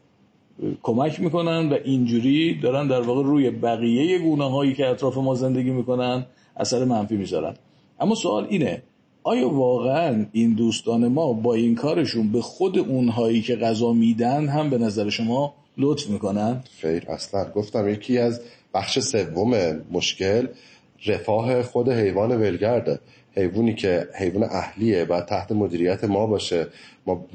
کمک می‌کنن و اینجوری دارن در واقع روی بقیه گونه هایی که اطراف ما زندگی می‌کنن اثر منفی می‌ذارن. اما سوال اینه آیا واقعا این دوستان ما با این کارشون به خود اونهایی که غذا میدن هم به نظر شما لطف می‌کنن خیر اصلا. گفتم یکی از بخش سوم مشکل رفاه خود حیوان ولگرده. حیوانی که حیوان اهلیه باید تحت مدیریت ما باشه. ما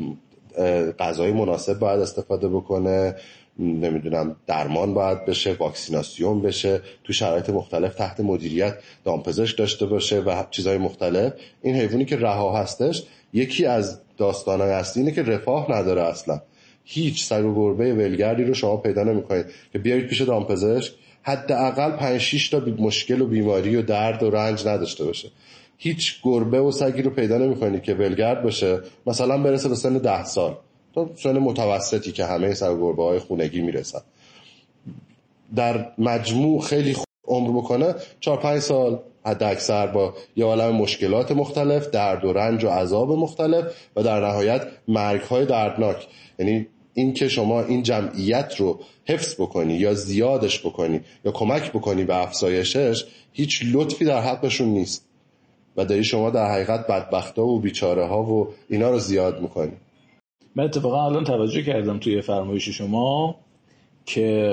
غذای مناسب باید استفاده بکنه. نمی‌دونم درمان باید بشه واکسیناسیون بشه. تو شرایط مختلف تحت مدیریت دامپزشک داشته باشه و چیزهای مختلف. این حیوانی که رها هستش یکی از داستانهای اصلی اینه که رفاه نداره اصلا. هیچ سگ و گربه ولگردی رو شما پیدا نمی‌کنید. که بیایید پیش دامپزشک حداقل 5 6 تا مشکل و بیماری و درد و رنج نداشته باشه. هیچ گربه و سگی رو پیدا نمی‌کنید که ولگرد باشه. مثلا برسه به سن 10 سال. تا سن متوسطی که همه سگ و گربه های خونگی می‌رسن. در مجموع خیلی عمر بکنه 4 5 سال حد اکثر با یه عالم مشکلات مختلف درد و رنج و عذاب مختلف و در نهایت مرگ های دردناک. یعنی اینکه شما این جمعیت رو حفظ بکنی یا زیادش بکنی یا کمک بکنی به افزایشش هیچ لطفی در حقشون نیست. و داری شما در حقیقت بدبختا و بیچاره ها و اینا رو زیاد می‌کنی. من اتفاقا الان توجه کردم توی فرمایش شما که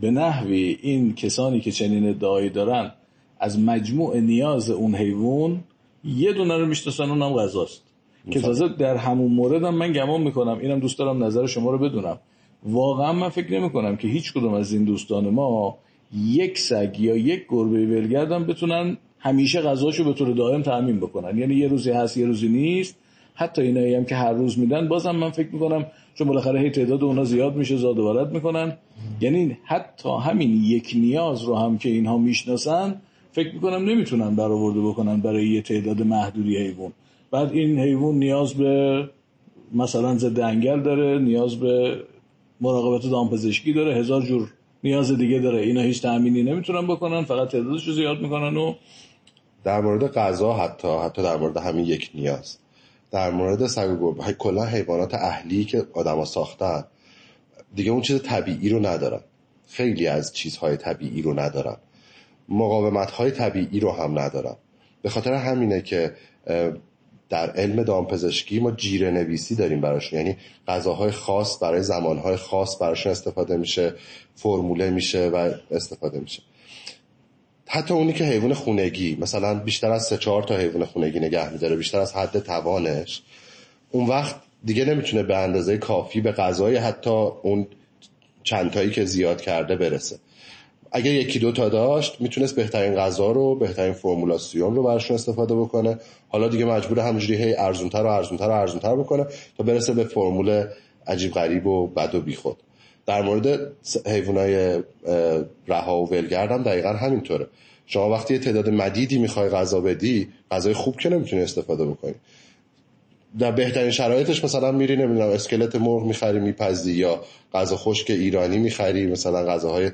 به نحوی این کسانی که چنین ادعایی دارن از مجموع نیاز اون حیوان یه دونه رو می‌شناسن اونم غذاست. که تازه در همون مورد هم من گمان می‌کنم. اینم دوست دارم نظر شما رو بدونم. واقعا من فکر نمی کنم که هیچ کدوم از این دوستان ما یک سگ یا یک گربه ولگردم بتونن همیشه غذاشو به طور دائم تأمین بکنن. یعنی یه روزی هست یه روزی نیست. حتی اینایی هم که هر روز میدن بازم من فکر می‌کنم چون بالاخره هی تعداد اونا زیاد میشه زاد و ولد می‌کنن. یعنی حتی همین یک نیاز رو هم که اینها می‌شناسن فکر می‌کنم نمی‌تونن برآورده بکنن برای یه تعداد محدودی حیوان. بعد این حیوان نیاز به مثلا ضد انگل داره نیاز به مراقبت دامپزشکی داره هزار جور نیاز دیگه داره. اینا هیچ تأمینی نمی‌تونن بکنن فقط تعدادش رو زیاد می‌کنن و در مورد غذا حتی حتی در مورد همین یک نیاز. در مورد سگ و گربه کلا حیوانات اهلی که آدما ساختن دیگه اون چیز طبیعی رو ندارن. خیلی از چیزهای طبیعی رو ندارن. مقاومت های طبیعی رو هم ندارن. به خاطر همینه که در علم دامپزشکی ما جیره نویسی داریم براشون یعنی غذاهای خاص برای زمانهای خاص براشون استفاده میشه فرموله میشه و استفاده میشه. حتی اونی که حیوان خونگی مثلا بیشتر از سه چهار تا حیوان خونگی نگه میداره بیشتر از حد توانش اون وقت دیگه نمی‌تونه به اندازه کافی به غذای حتی اون چندتایی که زیاد کرده برسه. اگر یکی دو تا داشت می‌تونست بهترین غذا رو بهترین فرمولاسیون رو براشون استفاده بکنه. حالا دیگه مجبور همجوری هی ارزونتر و ارزونتر و ارزونتر بکنه تا برسه به فرمول عجیب غریب و بد و بیخود. در مورد حیوانای رها و ولگرد هم دقیقا همینطوره. شما وقتی یه تعداد مدیدی می‌خوای غذا بدی غذای خوب که نمی‌تونی استفاده بکنی. در بهترین شرایطش مثلا میری نمی‌دونم اسکلت مرغ می‌خری میپزی یا غذا خشک ایرانی می‌خری مثلا غذاهای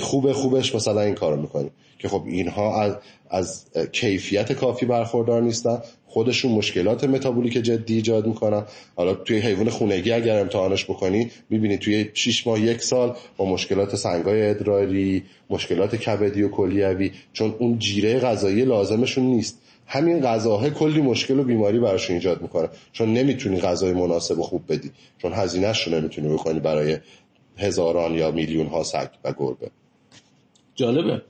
خوب خوبش مثلا این کارو می‌کنی. که خب اینها از, از کیفیت کافی برخوردار نیستن. خودشون مشکلات متابولیک جدی ایجاد می‌کنن. حالا توی حیوان خونگی اگر امتحانش بکنی می‌بینی توی 6 ماه یک سال با مشکلات سنگای ادراری مشکلات کبدی و کلیوی چون اون جیره غذایی لازمشون نیست. همین غذاها کلی مشکل و بیماری براشون ایجاد می‌کنه. چون نمی‌تونی غذای مناسب و خوب بدی. چون هزینهش رو نمی‌تونی بکنی برای هزاران یا میلیون ها سگ و گربه. جالبه.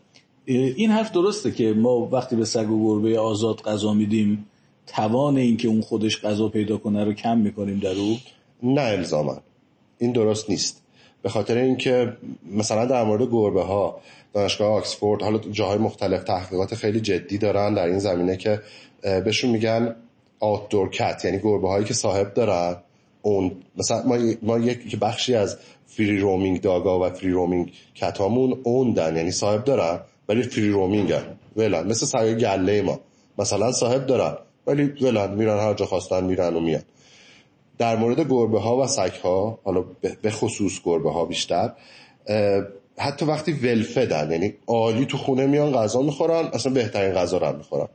این حرف درسته که ما وقتی به سگ و گربه آزاد غذا میدیم توان اینکه اون خودش غذا پیدا کنه رو کم می‌کنیم در او؟ نه الزاما. این درست نیست. به خاطر اینکه مثلا در مورد گربه ها دانشگاه آکسفورد حالا جاهای مختلف تحقیقات خیلی جدی دارن در این زمینه که بهشون میگن آوتدور کت یعنی گربه هایی که صاحب دارن. اون مثلا ما, ما یک بخشی از فری رومینگ داگا و فری رومینگ کتامون اون دن یعنی صاحب دارن ولی فری رومینگ هن ولن مثل سگ گله ما. مثلا صاحب دارن ولی ولن میرن هر جا خواستن میرن و میان. در مورد گربه ها و سگ ها حالا به خصوص گربه ها بیشتر حتی وقتی ولفدن یعنی عالی تو خونه میان غذا می‌خورن اصلا بهترین غذا رو می‌خورن.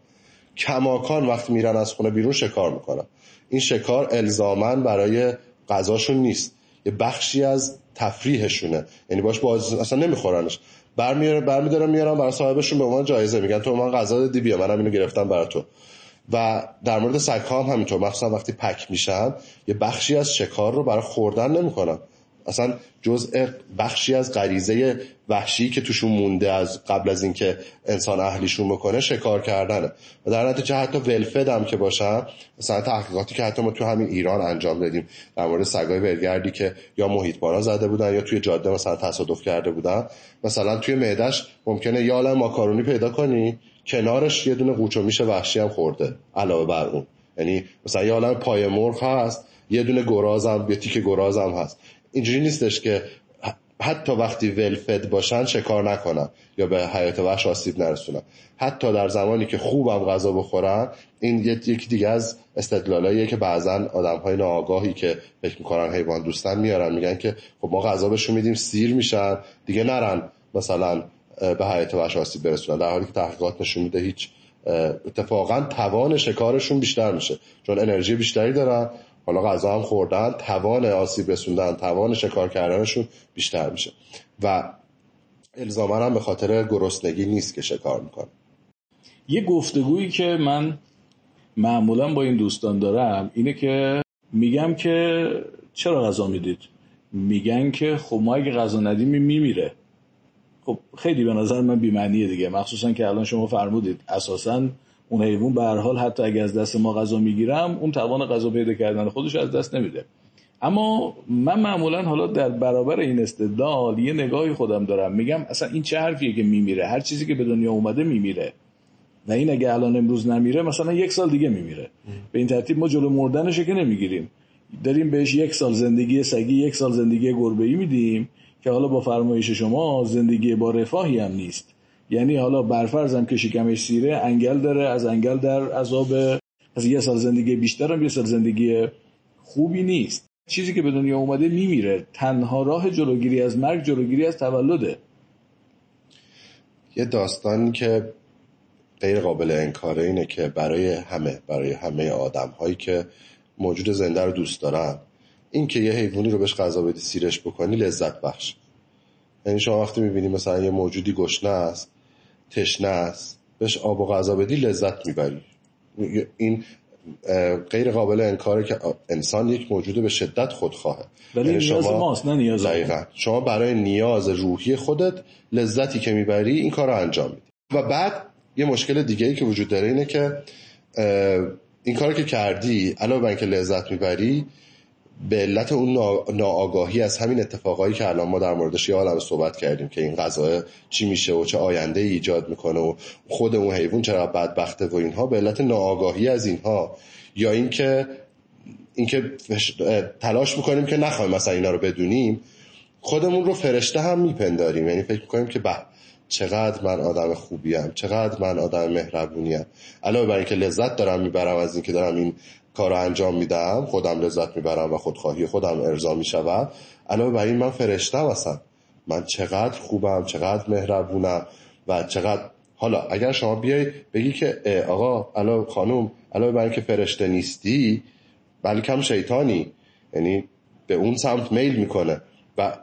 کماکان وقتی میرن از خونه بیرون شکار می‌کنن. این شکار الزامن برای غذاشون نیست. یه بخشی از تفریحشونه. یعنی باش باز اصلا نمیخورنش. برمیدارن میارن برای صاحبشون به عنوان جایزه. میگن تو من غذا دادی بیا منم اینو گرفتم برای تو. و در مورد سگ هم همینطور. مخصوصا وقتی پک میشن یه بخشی از شکار رو برای خوردن نمی‌کنن. اصلا جزء بخشی از غریزه وحشی که توشون مونده از قبل از اینکه انسان اهلیشون بکنه شکار کردنه. و در نتیجه حتی ولفد هم که باشن مثلا تحقیقاتی که حتی ما تو همین ایران انجام دادیم در مورد سگای ولگردی که یا محیط بارا زده بودن یا توی جاده مثلا تصادف کرده بودن. مثلا توی معدش ممکنه یا ماکارونی پیدا کنی کنارش یه دونه قوچ و میشه وحشی هم خورده علاوه بر اون. یعنی مثلا یه عالم پای مرغ هست یه دونه گرازم یه تیک گرازم هست. اینجوری نیستش که حتی وقتی ولفد باشن شکار نکنن یا به حیات وحش آسیب نرسونن. حتی در زمانی که خوبم غذا بخورن این یکی دیگه از استدلالاییه که بعضا آدم های ناآگاهی که فکر می‌کنن حیوان دوستن میارن میگن که خب ما غذا بهشون میدیم سیر میشن دیگه نرن مثلا به حیات وحش آسیب برسونن. در حالی که تحقیقات نشون میده هیچ اتفاقا توان شکارشون بیشتر میشه. چون انرژی بیشتری دارن حالا غذا هم خوردن توان آسیب رسوندن توان شکار کردنشون بیشتر میشه. و الزاما هم به خاطر گرسنگی نیست که شکار می‌کنن یه گفتگویی که من معمولا با این دوستان دارم اینه که میگم که چرا غذا می‌دید؟ میگن که خب ما اگه غذا ندیم میمیره. خب خیلی به نظر من بیمعنیه دیگه. مخصوصا که الان شما فرمودید اساسا اون حیوان به حال حتی اگه از دست ما غذا می‌گیرم اون توان غذا پیدا کردن خودش از دست نمیده. اما من معمولا حالا در برابر این استدلال یه نگاهی خودم دارم. میگم اصلا این چه حرفیه که میمیره؟ هر چیزی که به دنیا اومده میمیره. و این اگه الان امروز نمیره مثلا یک سال دیگه میمیره. به این ترتیب ما جلو مردنش که نمی‌گیریم. داریم بهش یک سال زندگی سگی یک سال زندگی گربه ای میدیم که حالا با فرمایش شما زندگی با رفاهی هم نیست. یعنی حالا برفرضم که شکمش سیره انگل داره از انگل در عذاب. از یه سال زندگی بیشتر هم یه سال زندگی خوبی نیست. چیزی که به دنیا اومده میمیره. تنها راه جلوگیری از مرگ جلوگیری از تولده. یه داستانی که غیر قابل انکاره اینه که برای همه برای همه آدم هایی که موجود زنده رو دوست دارن این که یه حیوانی رو بهش غذا بدی سیرش بکنی لذت بخش. یعنی شما وقتی می‌بینی مثلا یه موجودی گشنه است تشنه است. بهش آب و غذا بدی لذت می‌بری. این غیر قابل انکاره که انسان یک موجود به شدت خودخواهه. ولی یعنی نیاز شما ماست نه نیاز دقیقا. شما برای نیاز روحی خودت لذتی که می‌بری این کار رو انجام میدی. و بعد یه مشکل دیگه ای که وجود داره اینه که این کار که کردی علاوه بر اینکه لذت می‌بری به علت اون ناآگاهی از همین اتفاقایی که الان ما در موردش یه عالم صحبت کردیم که این غذا چی میشه و چه آینده ایجاد می‌کنه و خود اون حیوان چرا بدبخته و اینها به علت ناآگاهی از اینها. یا اینکه اینکه تلاش می‌کنیم که نخوایم مثلا اینا رو بدونیم خودمون رو فرشته هم میپنداریم. یعنی فکر می‌کنیم که به چقدر من آدم خوبیم چقدر من آدم مهربونیم. علاوه بر اینکه لذت دارم می‌برم از اینکه دارم این کار انجام میدم خودم لذت می‌برم و خودخواهی خودم ارضا می‌شود علاوه بر این من فرشتم اصلا من چقدر خوبم چقدر مهربونم و چقدر حالا اگر شما بیای بگی که آقا علاوه خانوم علاوه بر اینکه فرشته نیستی بلکه هم شیطانی. یعنی به اون سمت میل می‌کنه و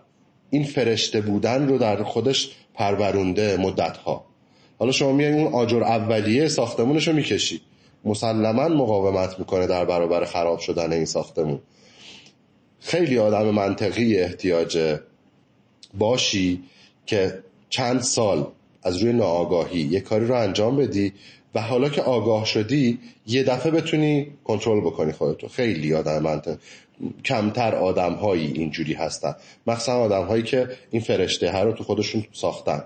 این فرشته بودن رو در خودش پرورونده مدت ها حالا شما میای اون آجر اولیه ساختمونش رو می‌کشی. مسلما مقاومت می‌کنه در برابر خراب شدن این ساختمون. خیلی آدم منطقی احتیاج باشی که چند سال از روی ناآگاهی یه کاری رو انجام بدی و حالا که آگاه شدی یه دفعه بتونی کنترل بکنی خودتو. خیلی آدم منطق کمتر آدم هایی اینجوری هستن. مخصوصا آدم هایی که این فرشته ها رو تو خودشون ساختن.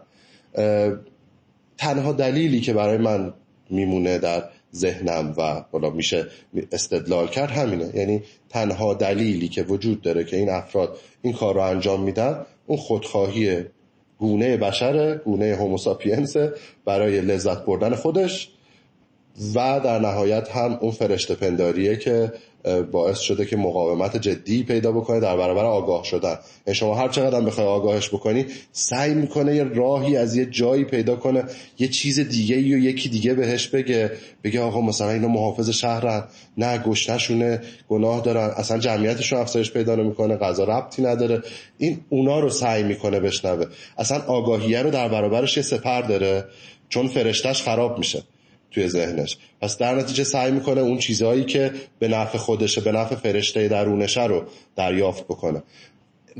تنها دلیلی که برای من میمونه در ذهنم و حالا میشه استدلال کرد همینه. یعنی تنها دلیلی که وجود داره که این افراد این کار رو انجام میدن اون خودخواهی گونه بشره گونه هوموساپینس برای لذت بردن خودش. و در نهایت هم اون فرشته پنداریه که باعث شده که مقاومت جدی پیدا بکنه در برابر آگاه شدن. یعنی شما هر چقدر بخوای آگاهش بکنی سعی می‌کنه یه راهی از یه جایی پیدا کنه یه چیز دیگه یا یکی دیگه بهش بگه بگه آقا مثلا اینا محافظ شهرن. نه گشتشونه گناه دارن. اصلا جمعیتشون افزایش پیدا نمی‌کنه غذا ربطی نداره. این اونا رو سعی می‌کنه بشنوه. اصلا آگاهیه رو در برابرش یه سپر داره چون فرشتش خراب میشه. توی ذهنش. پس در نتیجه سعی می‌کنه اون چیزهایی که به نفع خودشه به نفع فرشته درونشه رو دریافت بکنه.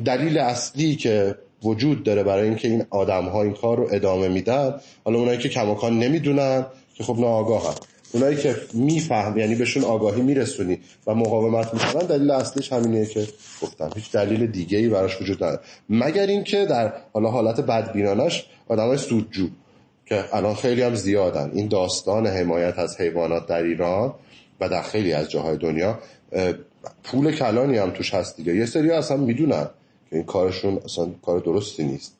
دلیل اصلی که وجود داره برای اینکه این آدم ها این کار رو ادامه میدن حالا اونایی که کماکان نمی‌دونن که خب ناآگاهن. اونایی که میفهم یعنی بهشون آگاهی میرسونی و مقاومت می‌کنن دلیل اصلیش همینه که گفتم. هیچ دلیل دیگه ای براش وجود نداره. مگر اینکه در حالا حالت بدبینانش آدمای سودجو که الان خیلی هم زیادن. این داستان حمایت از حیوانات در ایران و در خیلی از جاهای دنیا پول کلانی هم توش هست دیگه. یه سری اصلا می‌دونن که این کارشون اصلا کار درستی نیست.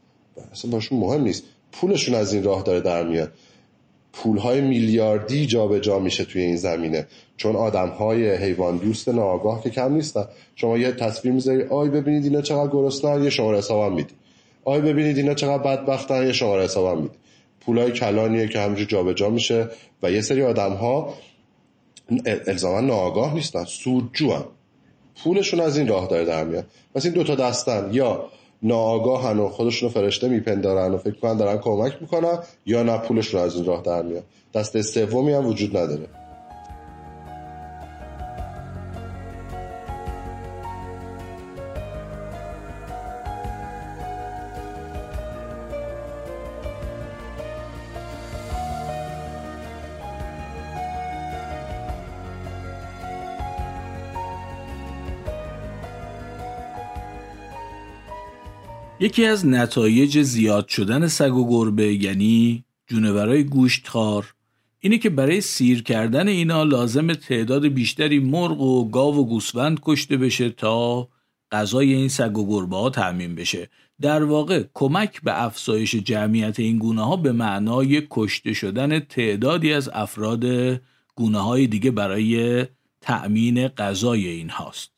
اصلا باشون مهم نیست. پولشون از این راه داره در میاد. پولهای میلیاردی جابجا جا میشه توی این زمینه. چون آدم های حیوان دوست ناآگاه که کم نیستن. شما یه تصویر می‌ذاری آی ببینید اینا چقدر گرسنن یه شماره حسابم میدی. آی ببینید اینا چقدر بدبختن یه شماره حسابم میدی. پولای کلانیه که همینجور جابجا میشه و یه سری آدم ها الزاما ناآگاه نیستن سودجو هم. پولشون از این راه داره در میاد. پس این دوتا دستن یا ناآگاهن و خودشون فرشته میپندارن و فکر کنن دارن کمک می‌کنن یا نه پولشون از این راه در میاد. دست سومی هم وجود نداره. یکی از نتایج زیاد شدن سگ و گربه یعنی جونورای گوشتخوار اینه که برای سیر کردن اینا لازم تعداد بیشتری مرغ و گاو و گوسفند کشته بشه تا غذای این سگ و گربه ها تعمین بشه. در واقع کمک به افزایش جمعیت این گونه ها به معنای کشته شدن تعدادی از افراد گونه های دیگه برای تأمین غذای این هاست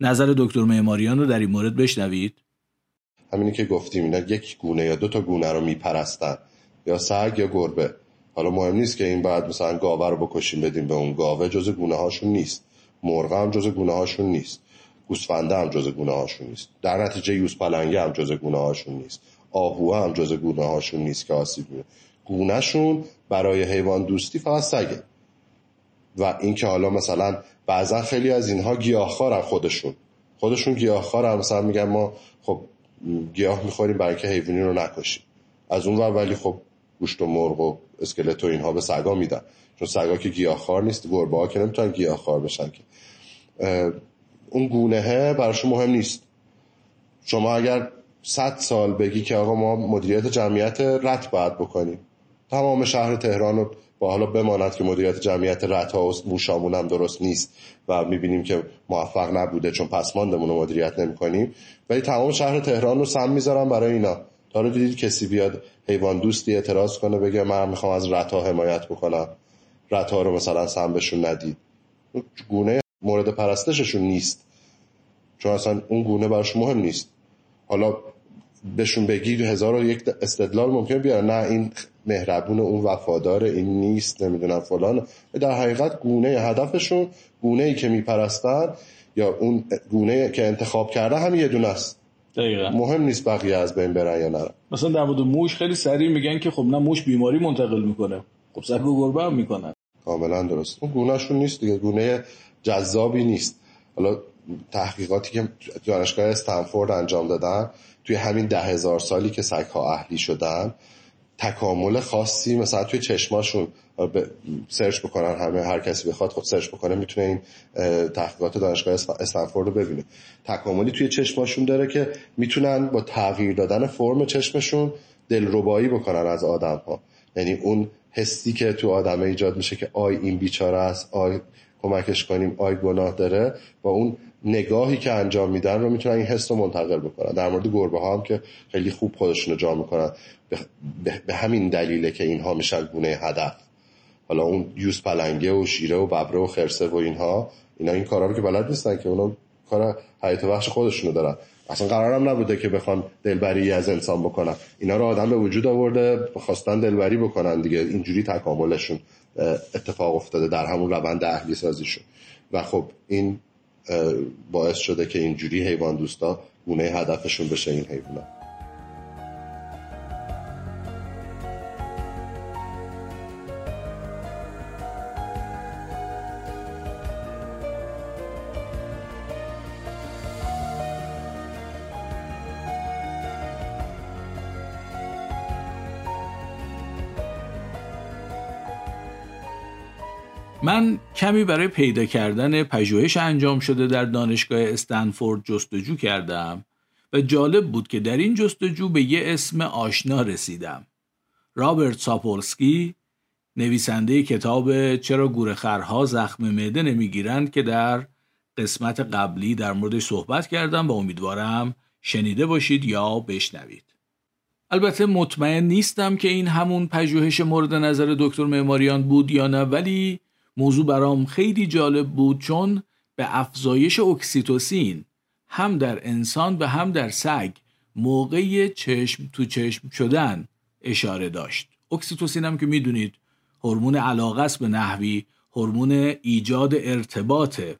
نظر دکتر معماریان رو در این مورد بشنوید. همینی که گفتیم اینا یک گونه یا دو تا گونه رو میپرستن یا سگ یا گربه. حالا مهم نیست که این بعد مثلا گاوه رو بکشیم بدیم به اون گاوه جز گونه هاشون نیست. مرغ هم جز گونه هاشون نیست. گوسفنده هم جز گونه هاشون نیست. در نتیجه یوز پلنگه هم جز گونه هاشون نیست. آهو هم جز گونه هاشون نیست که آسیب می‌بینه گونهشون برای حیوان دوستی فقط سگه. و اینکه حالا مثلا بعضا خیلی از اینها گیاهخوارن خودشون. خودشون گیاهخوارن مثلا میگن ما خب گیاه می‌خوریم برای که حیوانی رو نکشیم. از اون ور ولی خب گوشت و مرغ و اسکلت و اینها به سگا میدن. چون سگا که گیاهخوار نیست گربه ها که نمی‌تونن گیاهخوار بشن که. اون گونه براشون مهم نیست. شما اگر صد سال بگی که آقا ما مدیریت جمعیت رت باید بکنیم. تمام شهر تهران رو با حالا بماند که مدیریت جمعیت ها و موشامون هم درست نیست و می‌بینیم که موفق نبوده چون پسماندمون رو مدیریت نمی کنیم ولی تمام شهر تهران رو سم می‌ذارم برای اینا. تا رو دیدید کسی بیاد حیوان دوستی اعتراض کنه بگه من می‌خوام از ها حمایت بکنم. ها رو مثلا سم بهشون ندید. گونه مورد پرستششون نیست. چون اصلا اون گونه براش مهم نیست. حالا بهشون بگی هزار و یک استدلال ممکن بیاره. نه این مهربون اون وفادار این نیست نمی‌دونم فلان. در حقیقت گونه هدفشون گونه ای که میپرستن یا اون گونه که انتخاب کرده هم یه دونه است. دقیقا. مهم نیست بقیه از بین برن یا نرن. مثلا در مورد موش خیلی سریع میگن که خب نه موش بیماری منتقل می‌کنه. خب سگ و گربه هم می‌کنن. کاملا درست. اون گونهشون نیست دیگه. گونه جذابی نیست. حالا تحقیقاتی که دانشگاه استنفورد انجام دادن توی همین ده هزار سالی که سگها اهلی شدن تکامل خاصی مثلا توی چشماشون search بکنن همه هر کسی بخواد خود search بکنه می‌تونه این تحقیقات دانشگاه استنفورد رو ببینه. تکاملی توی چشماشون داره که می‌تونن با تغییر دادن فرم چشمشون دلربایی بکنن از آدم ها یعنی اون حسی که تو آدمه ایجاد میشه که آی این بیچاره است آی کمکش کنیم آی گناه داره با اون نگاهی که انجام میدن رو می‌تونن این حس رو منتقل بکنن. در مورد گربه ها هم که خیلی خوب خودشون رو جا می‌کنن. به همین دلیله که اینها میشن گونه هدف. حالا اون یوز پلنگه و شیره و ببره و خرسه و اینها اینا این کارا رو که بلد نیستن که اونا کار حیات بخش خودشونو دارن. اصلا قرارم نبوده که بخوان دلبری از انسان بکنن. اینا رو آدم به وجود آورده خواستن دلبری بکنن دیگه. اینجوری تکاملشون اتفاق افتاده در همون روند اهلی سازیشون و خب این باعث شده که اینجوری حیوان دوستا گونه هدفشون بشه این حیوانات کمی برای پیدا کردن پژوهش انجام شده در دانشگاه استنفورد جستجو کردم و جالب بود که در این جستجو به یه اسم آشنا رسیدم. رابرت ساپولسکی نویسنده کتاب چرا گورخرها زخم معده نمی‌گیرند که در قسمت قبلی در موردش صحبت کردم و امیدوارم شنیده باشید یا بشنوید. البته مطمئن نیستم که این همون پژوهش مورد نظر دکتر معماریان بود یا نه ولی موضوع برام خیلی جالب بود چون به افزایش اکسیتوسین هم در انسان و هم در سگ موقع چشم تو چشم شدن اشاره داشت. اکسیتوسین هم که می‌دونید هورمون علاقه است به نحوی هورمون ایجاد ارتباطه.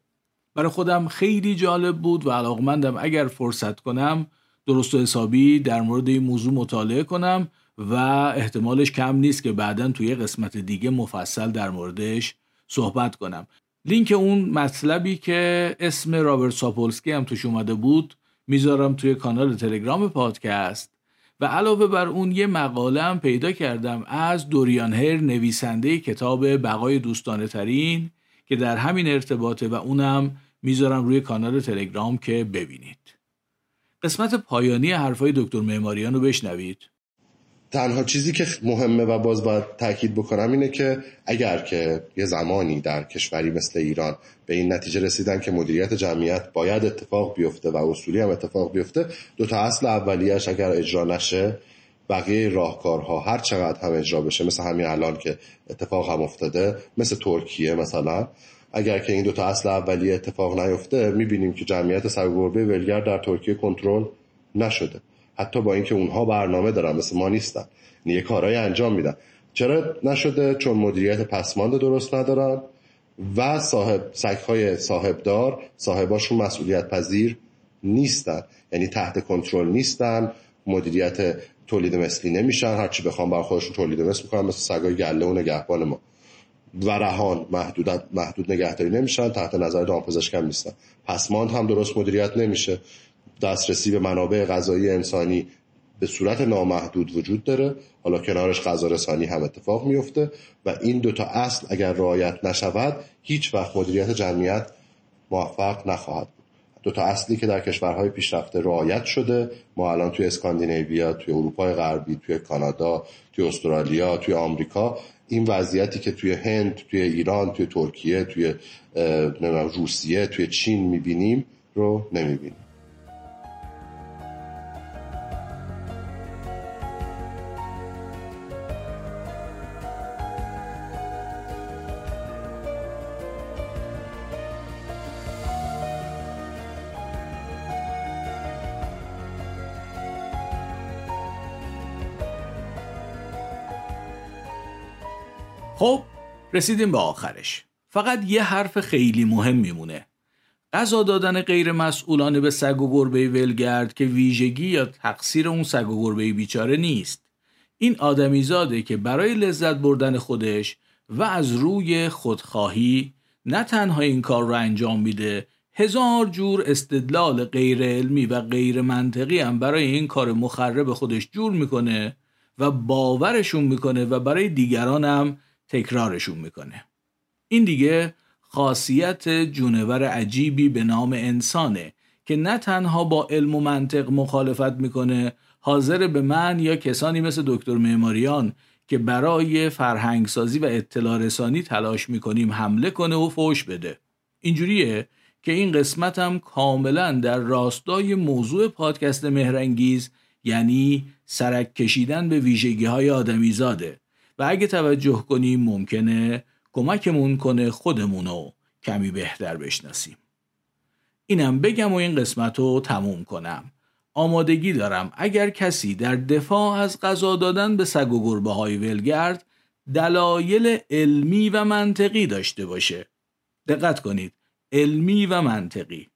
برای خودم خیلی جالب بود و علاقمندم اگر فرصت کنم درست و حسابی در مورد این موضوع مطالعه کنم و احتمالش کم نیست که بعدا توی قسمت دیگه مفصل در موردش صحبت کنم. لینک اون مطلبی که اسم رابرت ساپولسکی هم توش اومده بود می‌ذارم توی کانال تلگرام پادکست. و علاوه بر اون یه مقاله هم پیدا کردم از دوریان هر نویسنده کتاب بقای دوستانه ترین که در همین ارتباطه و اونم می‌ذارم روی کانال تلگرام که ببینید. قسمت پایانی حرفای دکتر معماریان رو بشنوید. تنها چیزی که مهمه و باز باید تاکید بکنم اینه که اگر که یه زمانی در کشوری مثل ایران به این نتیجه رسیدن که مدیریت جمعیت باید اتفاق بیفته و اصولی هم اتفاق بیفته دو تا اصل اولیش اگر اجرا نشه بقیه راهکارها هر چقدر هم اجرا بشه مثل همین الان که اتفاق هم افتاده مثل ترکیه مثلا اگر که این دو تا اصل اولیه اتفاق نیفته می‌بینیم که جمعیت سگ ولگرد در ترکیه کنترل نشده. حتی با اینکه اونها برنامه دارن مثل ما نیستن. یه کارهای انجام میدن. چرا نشده؟ چون مدیریت پسماند درست ندارن و صاحب سگهای صاحبدار صاحباشون مسئولیت پذیر نیستن. یعنی تحت کنترل نیستن مدیریت تولید مثلی نمیشن. هرچی بخوام بر خودشون تولید مثل می‌کنن مثل سگای گله و نگهبان ما. و رهان محدود, محدود نگهداری نمیشن تحت نظر دامپزشک هم نیستن. پسماند هم درست مدیریت نمیشه. دسترسی به منابع غذایی انسانی به صورت نامحدود وجود داره. حالا کنارش غذا رسانی هم اتفاق میفته و این دوتا اصل اگر رعایت نشود هیچ وقت مدیریت جمعیت موفق نخواهد بود. دو تا اصلی که در کشورهای پیشرفته رعایت شده ما الان توی اسکاندیناویا توی اروپای غربی توی کانادا توی استرالیا توی آمریکا این وضعیتی که توی هند توی ایران توی ترکیه توی روسیه توی چین می‌بینیم رو نمی‌بینیم. رسیدیم به آخرش. فقط یه حرف خیلی مهم میمونه. غذا دادن غیر مسئولانه به سگ و گربه ولگرد که ویژگی یا تقصیر اون سگ و گربه بیچاره نیست. این آدمیزاده که برای لذت بردن خودش و از روی خودخواهی نه تنها این کار را انجام میده هزار جور استدلال غیر علمی و غیر منطقی هم برای این کار مخرب خودش جور می‌کنه و باورشون می‌کنه و برای دیگران هم تکرارشون می‌کنه. این دیگه خاصیت جونور عجیبی به نام انسانه که نه تنها با علم و منطق مخالفت می‌کنه حاضر به من یا کسانی مثل دکتر معماریان که برای فرهنگسازی و اطلاع رسانی تلاش می‌کنیم حمله کنه و فوش بده. اینجوریه که این قسمت هم کاملا در راستای موضوع پادکست مهرنگیز یعنی سرک کشیدن به ویژگی های آدمی و اگه توجه کنیم ممکنه کمکمون کنه خودمونو کمی بهتر بشناسیم. اینم بگم و این قسمت رو تموم کنم. آمادگی دارم اگر کسی در دفاع از غذا دادن به سگ و گربه های ولگرد دلایل علمی و منطقی داشته باشه. دقت کنید علمی و منطقی.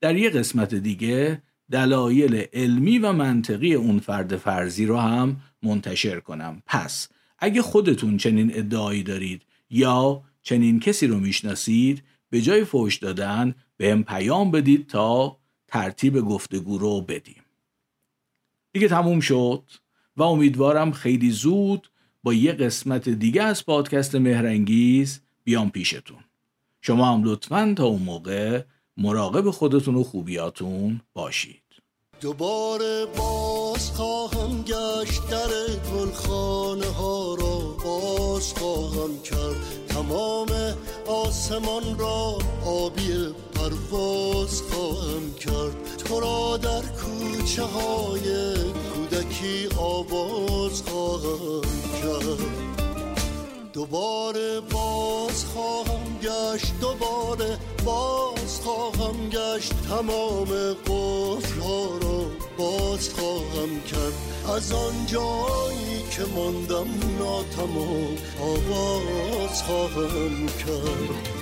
در یه قسمت دیگه دلایل علمی و منطقی اون فرد فرضی رو هم منتشر کنم. پس اگه خودتون چنین ادعایی دارید یا چنین کسی رو می‌شناسید به جای فوش دادن بهم پیام بدید تا ترتیب گفتگو رو بدیم. دیگه تموم شد و امیدوارم خیلی زود با یه قسمت دیگه از پادکست مهرنگیز بیام پیشتون. شما هم لطفا تا اون موقع مراقب خودتون و خوبیاتون باشید. دوباره باز خواهم گشت در گلخانه ها را. باز خواهم کرد تمام آسمان را. آبی پرواز خواهم کرد. تو را در کوچه های کودکی آواز خواهم کرد. دوباره باز خواهم گشت دوباره باز خواهم گشت. تمام قفل ها را باز خواهم کرد. از آن جایی که ماندم ناتمام آواز خواهم کرد.